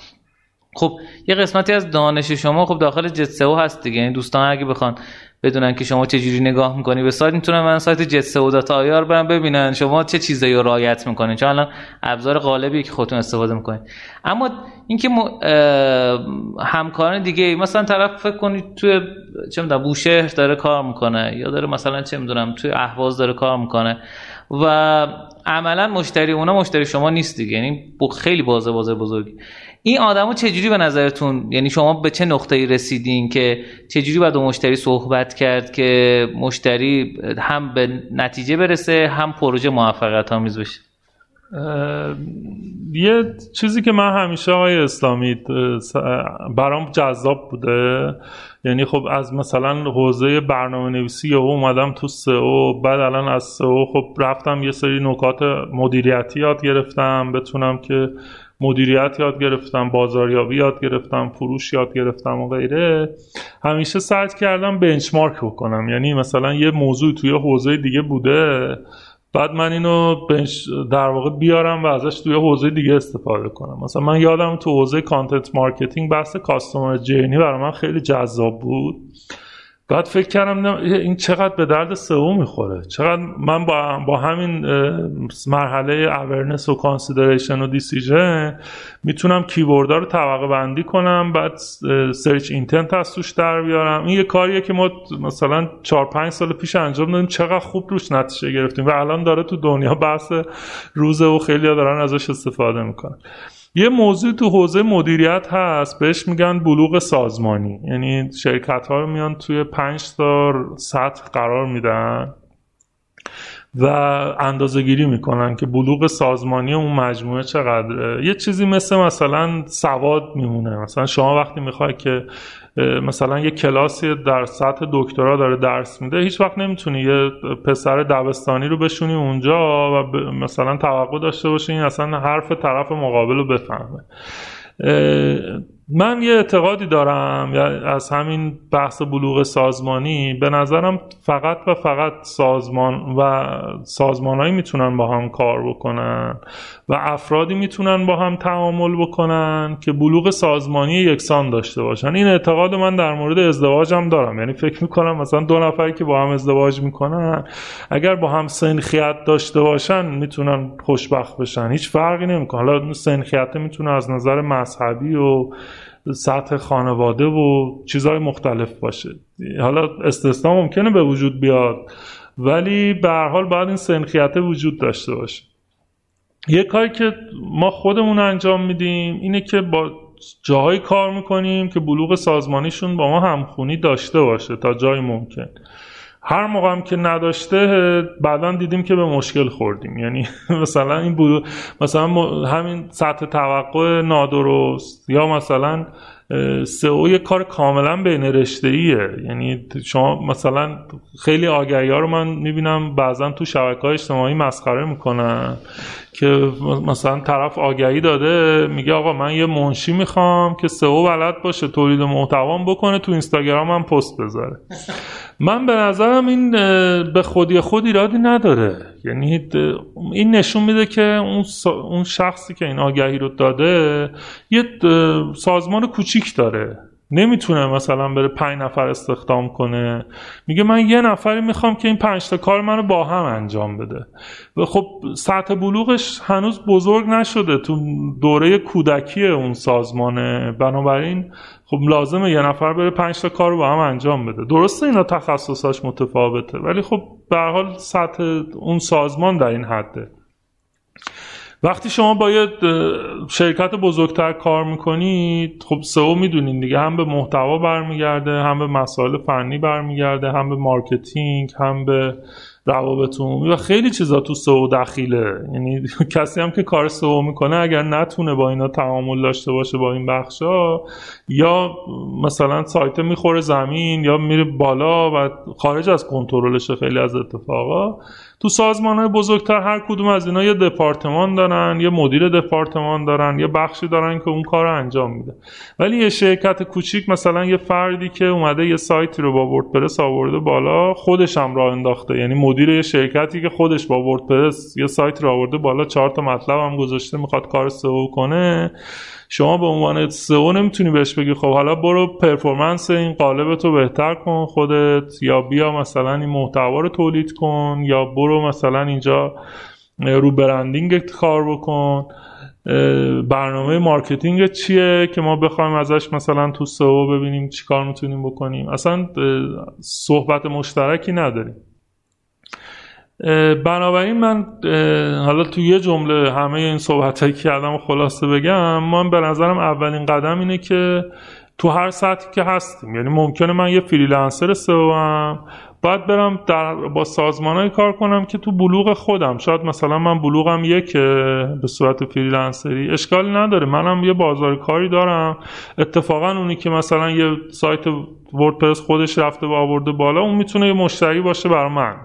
خب یه قسمتی از دانش شما خب داخل جتسو هست دیگه. یعنی دوستان اگه بخوان بدونن که شما چه جوری نگاه می‌کنی به سایت می‌تونن من سایت جت سودا آیار برن ببینن شما چه چیزایی رو رعایت می‌کنین. چون الان ابزار غالبی که خودتون استفاده می‌کنین. اما اینکه م... همکاران دیگه مثلا طرف فکر کنید توی چه می‌دونم بوشهر داره کار می‌کنه یا داره مثلا چه می‌دونم توی اهواز داره کار می‌کنه و عملا مشتری اونا مشتری شما نیست دیگه. یعنی خیلی بازه بازه بزرگی. این آدمو چجوری به نظرتون یعنی شما به چه نقطه ای رسیدین که چجوری باید با مشتری صحبت کرد که مشتری هم به نتیجه برسه هم پروژه موفقیت آمیز بشه؟ یه چیزی که من همیشه آقای اسلامی برام جذاب بوده. یعنی خب از مثلا حوزه برنامه نویسی و اومدم تو سئو بعد الان از سئو خب رفتم یه سری نکات مدیریتی یاد گرفتم بتونم که مدیریت یاد گرفتم بازاریابی یاد گرفتم فروش یاد گرفتم و غیره. همیشه سعی کردم benchmark بکنم. یعنی مثلا یه موضوع توی حوزه دیگه بوده بعد من اینو در واقع بیارم و ازش توی حوزه دیگه استفاده کنم. مثلا من یادم تو حوزه content marketing بحث customer journey برای من خیلی جذاب بود. بعد فکر کردم این چقدر به درد سئو می‌خوره. چقدر من با, با همین مرحله awareness و consideration و decision می‌تونم keyword ا رو طبقه بندی کنم بعد search intent از توش در بیارم. این یه کاریه که ما مثلا 4 5 سال پیش انجام دادیم چقدر خوب روش نتیجه گرفتیم و الان داره تو دنیا بحث روزه و خیلی دارن ازش استفاده می‌کنن. یه موضوع تو حوزه مدیریت هست بهش میگن بلوغ سازمانی. یعنی شرکت ها رو میان توی پنج تا سطح قرار میدن و اندازه گیری می‌کنن که بلوغ سازمانی اون مجموعه چقدره. یه چیزی مثل مثلا سواد میمونه. مثلا شما وقتی می‌خوای که مثلا یه کلاسی در سطح دکترا داره درس میده هیچ وقت نمی‌تونی یه پسر دبستانی رو بشونی اونجا و مثلا توقع داشته باشی این اصلا حرف طرف مقابل رو بفهمه. من یه اعتقادی دارم از همین بحث بلوغ سازمانی به نظرم فقط و فقط سازمان و سازمانهایی می‌تونن با هم کار بکنن و افرادی می‌تونن با هم تعامل بکنن که بلوغ سازمانی یکسان داشته باشن. این اعتقاد من در مورد ازدواج هم دارم. یعنی فکر می‌کنم مثلا دو نفری که با هم ازدواج می‌کنن اگر با هم سنخیت داشته باشن می‌تونن خوشبخت بشن. هیچ فرقی نمی‌کنه. حالا سنخیت می‌تونه از نظر مذهبی و سطح خانواده و چیزهای مختلف باشه. حالا استثنا ممکنه به وجود بیاد ولی به هر حال باید این سنخیت وجود داشته باشه. یه کاری که ما خودمون انجام میدیم اینه که با جاهایی کار می‌کنیم که بلوغ سازمانیشون با ما همخونی داشته باشه تا جای ممکن. هر موقع هم که نداشته بعدا دیدیم که به مشکل خوردیم. یعنی مثلا این بود مثلا همین سطح توقع نادرست یا مثلا سئو یه کار کاملا بین رشته ایه یعنی شما مثلا خیلی آگهی ها رو من می‌بینم بعضا تو شبکه های اجتماعی مسخره می‌کنن. که مثلا طرف آگهی داده میگه آقا من یه منشی می‌خوام که سئو بلد باشه تولید محتوام بکنه تو اینستاگرام هم پست بذاره. من به نظرم این به خودی خود ایرادی نداره. یعنی این نشون میده که اون, اون شخصی که این آگهی رو داده یه سازمان کوچیک داره. نمی‌تونه مثلا بره پنج نفر استخدام کنه. میگه من یه نفری می‌خوام که این پنج تا کار منو با هم انجام بده. و خب سطح بلوغش هنوز بزرگ نشده تو دوره کودکی اون سازمانه بنابراین خب لازمه یه نفر بره پنج تا کار رو با هم انجام بده. درسته اینا تخصصاش متفاوته ولی خب به حال سطح اون سازمان در این حده. وقتی شما با یه شرکت بزرگتر کار می‌کنید خب سئو می‌دونین دیگه. هم به محتوا برمیگرده هم به مسائل فنی برمیگرده هم به marketing هم به روابط عمومی و خیلی چیزا تو سئو دخیله. یعنی کسی هم که کار سئو می‌کنه اگر نتونه با اینا تعامل داشته باشه با این بخشا یا مثلا سایت می‌خوره زمین یا میره بالا و خارج از کنترلش خیلی از اتفاقا. تو سازمان های بزرگتر هر کدوم از اینا یه دپارتمان دارن یه مدیر دپارتمان دارن یه بخشی دارن که اون کار انجام میده. ولی یه شرکت کوچیک مثلا یه فردی که اومده یه سایتی رو با وردپرس آورده بالا خودش هم راه انداخته. یعنی مدیر یه شرکتی که خودش با وردپرس یه سایت رو آورده بالا چهار تا مطلب هم گذاشته می‌خواد کار سئو کنه. شما به عنوان سئو نمی‌تونی بهش بگی خب حالا برو پرفورمنس این قالب تو بهتر کن خودت یا بیا مثلا این محتوا رو تولید کن یا برو مثلا اینجا رو branding کار بکن. برنامه marketing چیه که ما بخوایم ازش مثلا تو سئو ببینیم چیکار می‌تونیم بکنیم؟ اصلا صحبت مشترکی نداریم. بنابراین من حالا تو یه جمله همه این صحبت که کردم خلاصه بگم من به نظرم اولین قدم اینه که تو هر سطحی که هستیم یعنی ممکنه من یه freelancer سئو باید برم در با سازمانهایی کار کنم که تو بلوغ خودم شاید مثلا من بلوغم یک به صورت فریلنسری اشکالی نداره منم یه بازار کاری دارم اتفاقا اونی که مثلا یه سایت وردپرس خودش رفته و آورده بالا اون می‌تونه یه مشتری باشه برای من.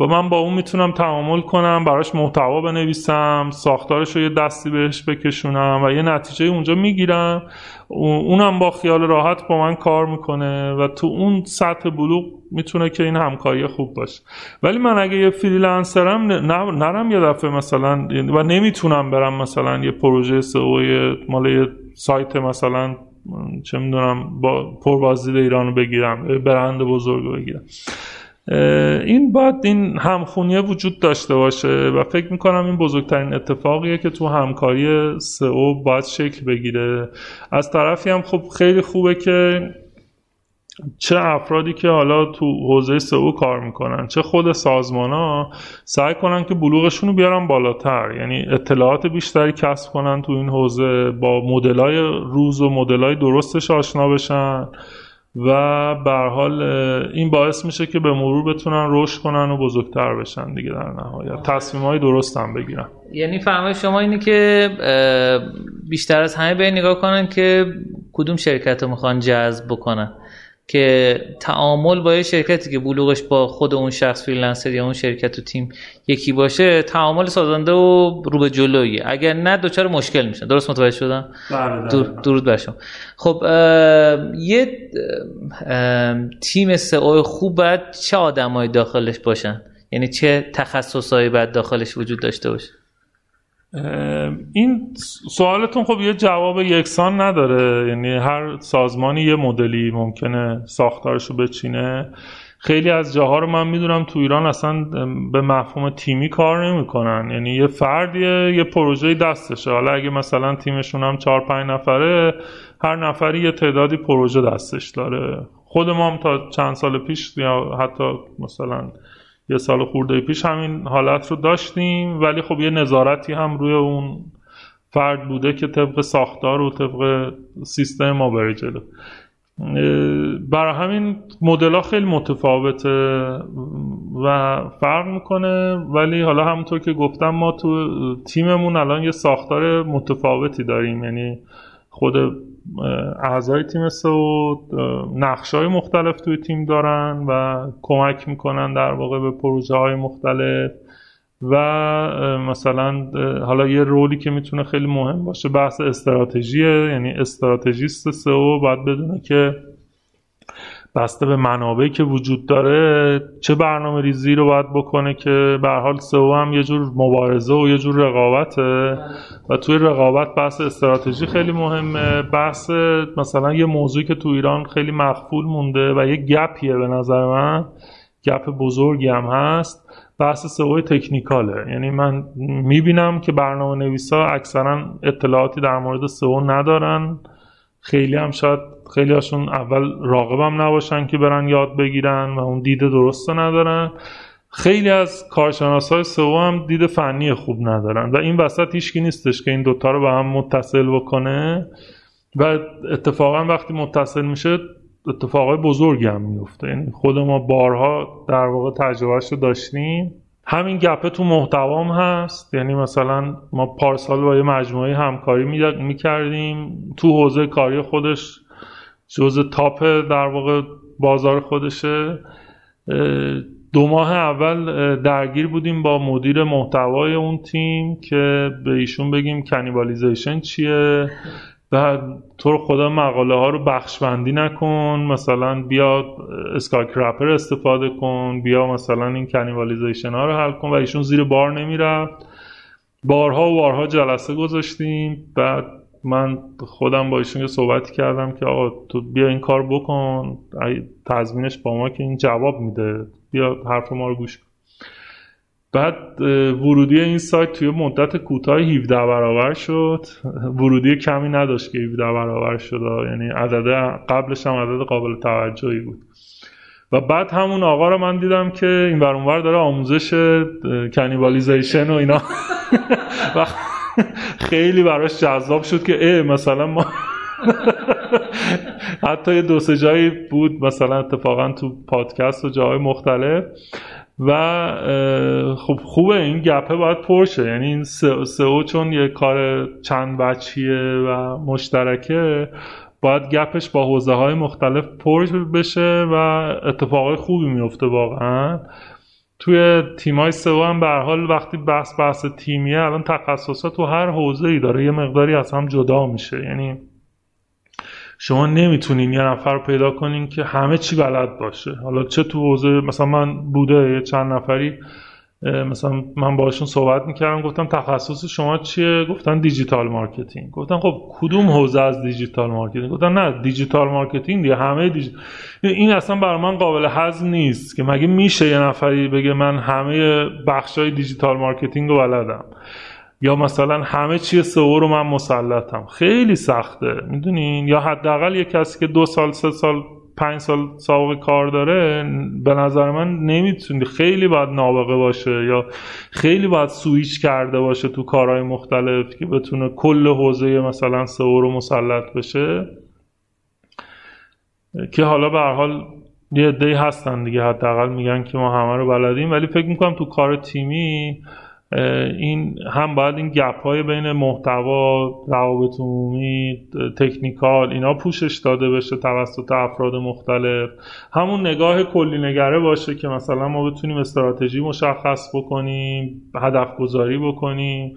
و من با اون می‌تونم تعامل کنم براش محتوا بنویسم ساختارش رو یه دستی بهش بکشونم و یه نتیجه اونجا می‌گیرم. اونم با خیال راحت با من کار می‌کنه و تو اون سطح بلوغ می‌تونه که این همکاری خوب باشه. ولی من اگه یه فریلنسرم نرم یه دفعه مثلا و نمی‌تونم برم مثلا یه پروژه سئو مال یه سایت مثلا چه می‌دونم با پربازدید ایرانو بگیرم برند بزرگ بگیرم. این باید این همخونیه وجود داشته باشه و فکر می‌کنم این بزرگترین اتفاقیه که تو همکاری سئو باید شکل بگیره. از طرفی هم خب خیلی خوبه که چه افرادی که حالا تو حوزه سئو کار می‌کنن چه خود سازمان ها سعی کنن که بلوغشون رو بیارن بالاتر. یعنی اطلاعات بیشتری کسب کنن تو این حوزه با مدلای روز و مدلای درستش آشنا بشن. و به حال این باعث میشه که به مرور بتونن رشد کنن و بزرگتر بشن دیگه در نهایت. تصمیم های درست هم بگیرن. یعنی فهمه شما اینه که بیشتر از همه به نگاه کنن که کدوم شرکت رو می‌خوان جذب بکنن. که تعامل با یه شرکتی که بلوغش با خود اون شخص فریلنسر یا اون شرکت و تیم یکی باشه تعامل سازنده و رو به جلویی. اگر نه دوچار مشکل میشن. درست متوجه شدم؟ بله، دور، درود بر شما. خب یه تیم سئو خوب باید چه آدمایی داخلش باشن؟ یعنی چه تخصصهایی باید داخلش وجود داشته باشه؟ این سوالتون خب یه جواب یکسان نداره. یعنی هر سازمانی یه مدلی ممکنه ساختارشو بچینه. خیلی از جاها رو من می‌دونم تو ایران اصلا به مفهوم تیمی کار نمی‌کنن. یعنی یه فردیه یه پروژه دستشه. حالا اگه مثلا تیمشون هم چهار پنج نفره هر نفری یه تعدادی پروژه دستش داره. خود ما هم تا چند سال پیش یا حتی مثلا یه سال خورده پیش همین حالت رو داشتیم ولی خب یه نظارتی هم روی اون فرد بوده که طبق ساختار و طبق سیستم ما بره جلو. برای همین مدل ها خیلی متفاوته و فرق می‌کنه ولی حالا همونطور که گفتم ما تو تیممون الان یه ساختار متفاوتی داریم یعنی خود اعضای تیم سو نقش های مختلف توی تیم دارن و کمک می‌کنن در واقع به پروژه های مختلف و مثلا حالا یه رولی که می‌تونه خیلی مهم باشه بحث استراتژیه. یعنی استراتژیست سئو باید بدونه که بسته به منابعی که وجود داره چه برنامه ریزی رو باید بکنه که به حال سئو هم یه جور مبارزه و یه جور رقابته و توی رقابت بحث استراتژی خیلی مهمه. بحث مثلا یه موضوعی که تو ایران خیلی مخفول مونده و یه گپیه به نظر من گپ بزرگی هم هست بحث سئو تکنیکاله. یعنی من می‌بینم که برنامه نویسا اکثرا اطلاعاتی در مورد سئو ندارن. خیلی هم شاید خیلی هاشون اول راقبم نباشن که برن یاد بگیرن و اون دید درست ندارن. خیلی از کارشناس های سئو هم دید فنی خوب ندارن و این وسط هیچکی نیستش که این دوتا رو به هم متصل بکنه. و اتفاقا وقتی متصل میشه اتفاقای بزرگی هم میفته یعنی خود ما بارها در واقع تجربهش رو داشتیم. همین گپه تو محتوام هست. یعنی مثلا ما پارسال با یه مجموعه همکاری می‌کردیم. تو حوزه کاری خودش جز تاپ در واقع بازار خودشه. دو ماه اول درگیر بودیم با مدیر محتوای اون تیم که به ایشون بگیم کنیبالیزیشن چیه. و تو خدا مقاله ها رو بخشبندی نکن مثلا بیا اسکای کرپر استفاده کن بیا مثلا این کنیبالیزیشن ها رو حل کن. و ایشون زیر بار نمی‌رفت. بارها و بارها جلسه گذاشتیم. بعد من خودم با ایشون صحبتی کردم که آقا تو بیا این کار بکن تضمینش با ما که این جواب میده. بیا حرف ما رو گوش کن. بعد ورودی این سایت توی مدت کوتاه 17 برابر شد. ورودی کمی نداشت که 17 برابر شد. یعنی عدد قبلش هم عدد قابل توجهی بود. و بعد همون آقا رو من دیدم که این برونور داره آموزش کنیبالیزیشن و اینا. خیلی براش جذاب شد که اه مثلا ما حتی یه دو سه جایی بود مثلا اتفاقا تو پادکست و جاهای مختلف و خب خوبه این گپه باید پرشه یعنی این سئو چون یه کار چند بچیه و مشترکه باید گپش با حوزه های مختلف پر بشه و اتفاقای خوبی میفته واقعا. توی تیمای سئو هم به حال وقتی بحث بحث تیمیه الان تخصصات تو هر حوزه ای داره یه مقداری از هم جدا میشه. یعنی شما نمی‌تونین یه نفر پیدا کنین که همه چی بلد باشه. حالا چه تو حوزه مثلا من بوده یه چند نفری مثلا من باشون صحبت می‌کردم گفتم تخصص شما چیه؟ گفتن digital marketing. گفتم خب کدوم حوزه از digital marketing؟ گفتن نه digital marketing دیگه همه دیجی... این اصلا برای من قابل هضم نیست که مگه میشه یه نفری بگه من همه بخشای digital marketing رو بلدم؟ یا مثلا همه چی سئو رو من مسلطم. خیلی سخته می‌دونین؟ یا حداقل یه کسی که دو سال سه سال پنج سال سابقه کار داره به نظر من نمی‌تونی خیلی باید نابغه باشه یا خیلی باید سویچ کرده باشه تو کارهای مختلف که بتونه کل حوزه مثلا سئو رو مسلط بشه. که حالا به حال یه عده‌ای هستن دیگه حداقل میگن که ما همه رو بلدیم. ولی فکر می‌کنم تو کار تیمی این هم باید این گپ های بین محتوا روابط عمومی تکنیکال اینا پوشش داده بشه توسط افراد مختلف. همون نگاه کلی نگره باشه که مثلا ما بتونیم استراتژی مشخص بکنیم هدف گذاری بکنیم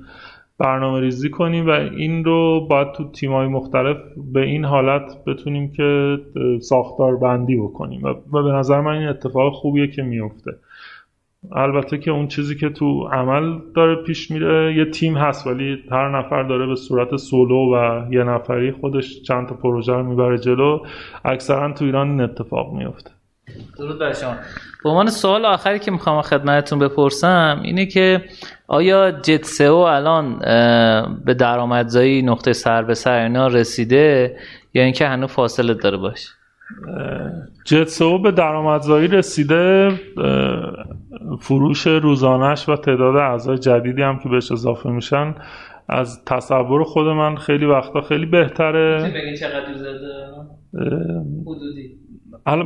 برنامه ریزی کنیم و این رو باید تو تیمای مختلف به این حالت بتونیم که ساختار بندی بکنیم. و به نظر من این اتفاق خوبیه که میفته البته که اون چیزی که تو عمل داره پیش میره یه تیم هست ولی هر نفر داره به صورت سولو و یه نفری خودش چند تا پروژه رو می‌بره جلو اکثرا تو ایران این اتفاق میفته درود بر شما. به عنوان سوال آخری که می‌خوام خدمتتون بپرسم اینه که آیا جتسو الان به درآمدزایی نقطه سر به سر اینا رسیده یا اینکه هنوز فاصله داره باشه جتسو به درآمدزایی رسیده فروش روزانش و تعداد اعضای جدیدی هم که بهش اضافه میشن از تصور خود من خیلی وقتا خیلی بهتره. چقدر حدودی.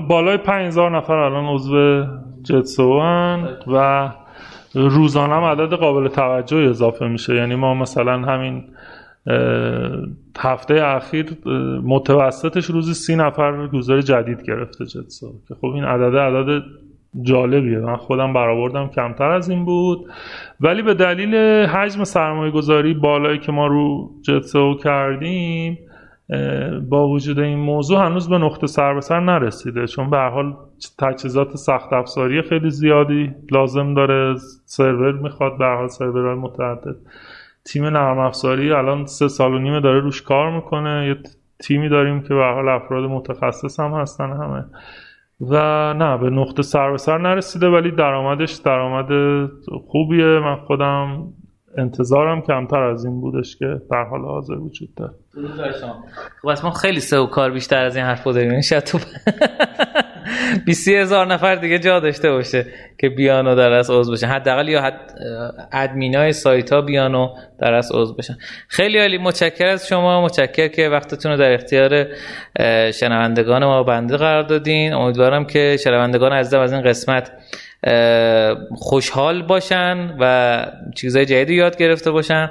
بالای 5000 نفر الان عضو جتسو و روزانه هم عدد قابل توجه اضافه میشه. یعنی ما مثلا همین هفته اخیر متوسطش روزی سی نفر یوزر جدید گرفته جتسو. که خب این عدد عدد جالبیه. من خودم برآوردم کمتر از این بود. ولی به دلیل حجم سرمایه گذاری بالایی که ما رو جتسو کردیم با وجود این موضوع هنوز به نقطه سر به سر نرسیده. چون به حال تجهیزات سخت افزاری خیلی زیادی لازم داره. سرور می‌خواد به حال سرورهای متعدد. تیم نرم افزاری الان سه سال و نیمه داره روش کار می‌کنه. یه تیمی داریم که به حال افراد متخصص هم هستن همه. و نه به نقطه سر به سر نرسیده ولی درآمدش درآمد خوبیه. من خودم انتظارم کمتر از این بودش که در حال حاضر وجود داره خب ما خیلی سه و کار بیشتر از این حرف داریم. شاید تو 20 هزار نفر دیگه جا داشته باشه که بیان و در از عضو بشن. حداقل یا حد ادمینای سایت ها بیان و در از عضو بشن. خیلی عالی. متشکر از شما. متشکر که وقتتون رو در اختیار شنوندگان ما بنده قرار دادین. امیدوارم که شنوندگان عزیزم از این قسمت خوشحال باشن و چیزهای جدیدی یاد گرفته باشن.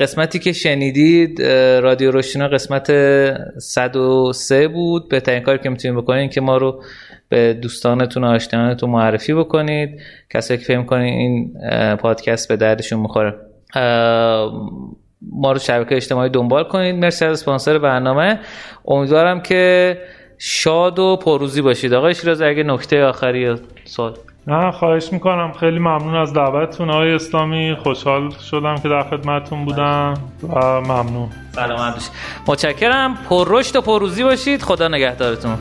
قسمتی که شنیدید رادیو روشنا قسمت 103 بود. بهترین کاری که می‌تونید بکنید که ما رو به دوستانتون و آشنایانتون معرفی بکنید. کسایی که فهم کنید این پادکست به دردشون می‌خوره. ما رو شبکه اجتماعی دنبال کنید. مرسی از اسپانسر برنامه. امیدوارم که شاد و پروزی باشید. آقای شیراز اگه نکته آخری سوال؟ نه خواهش می‌کنم. خیلی ممنون از دعوتتون. آقای اسلامی خوشحال شدم که در خدمتتون بودم و ممنون. باشید متشکرم. پر رشد و پروزی باشید. خدا نگهدارتون.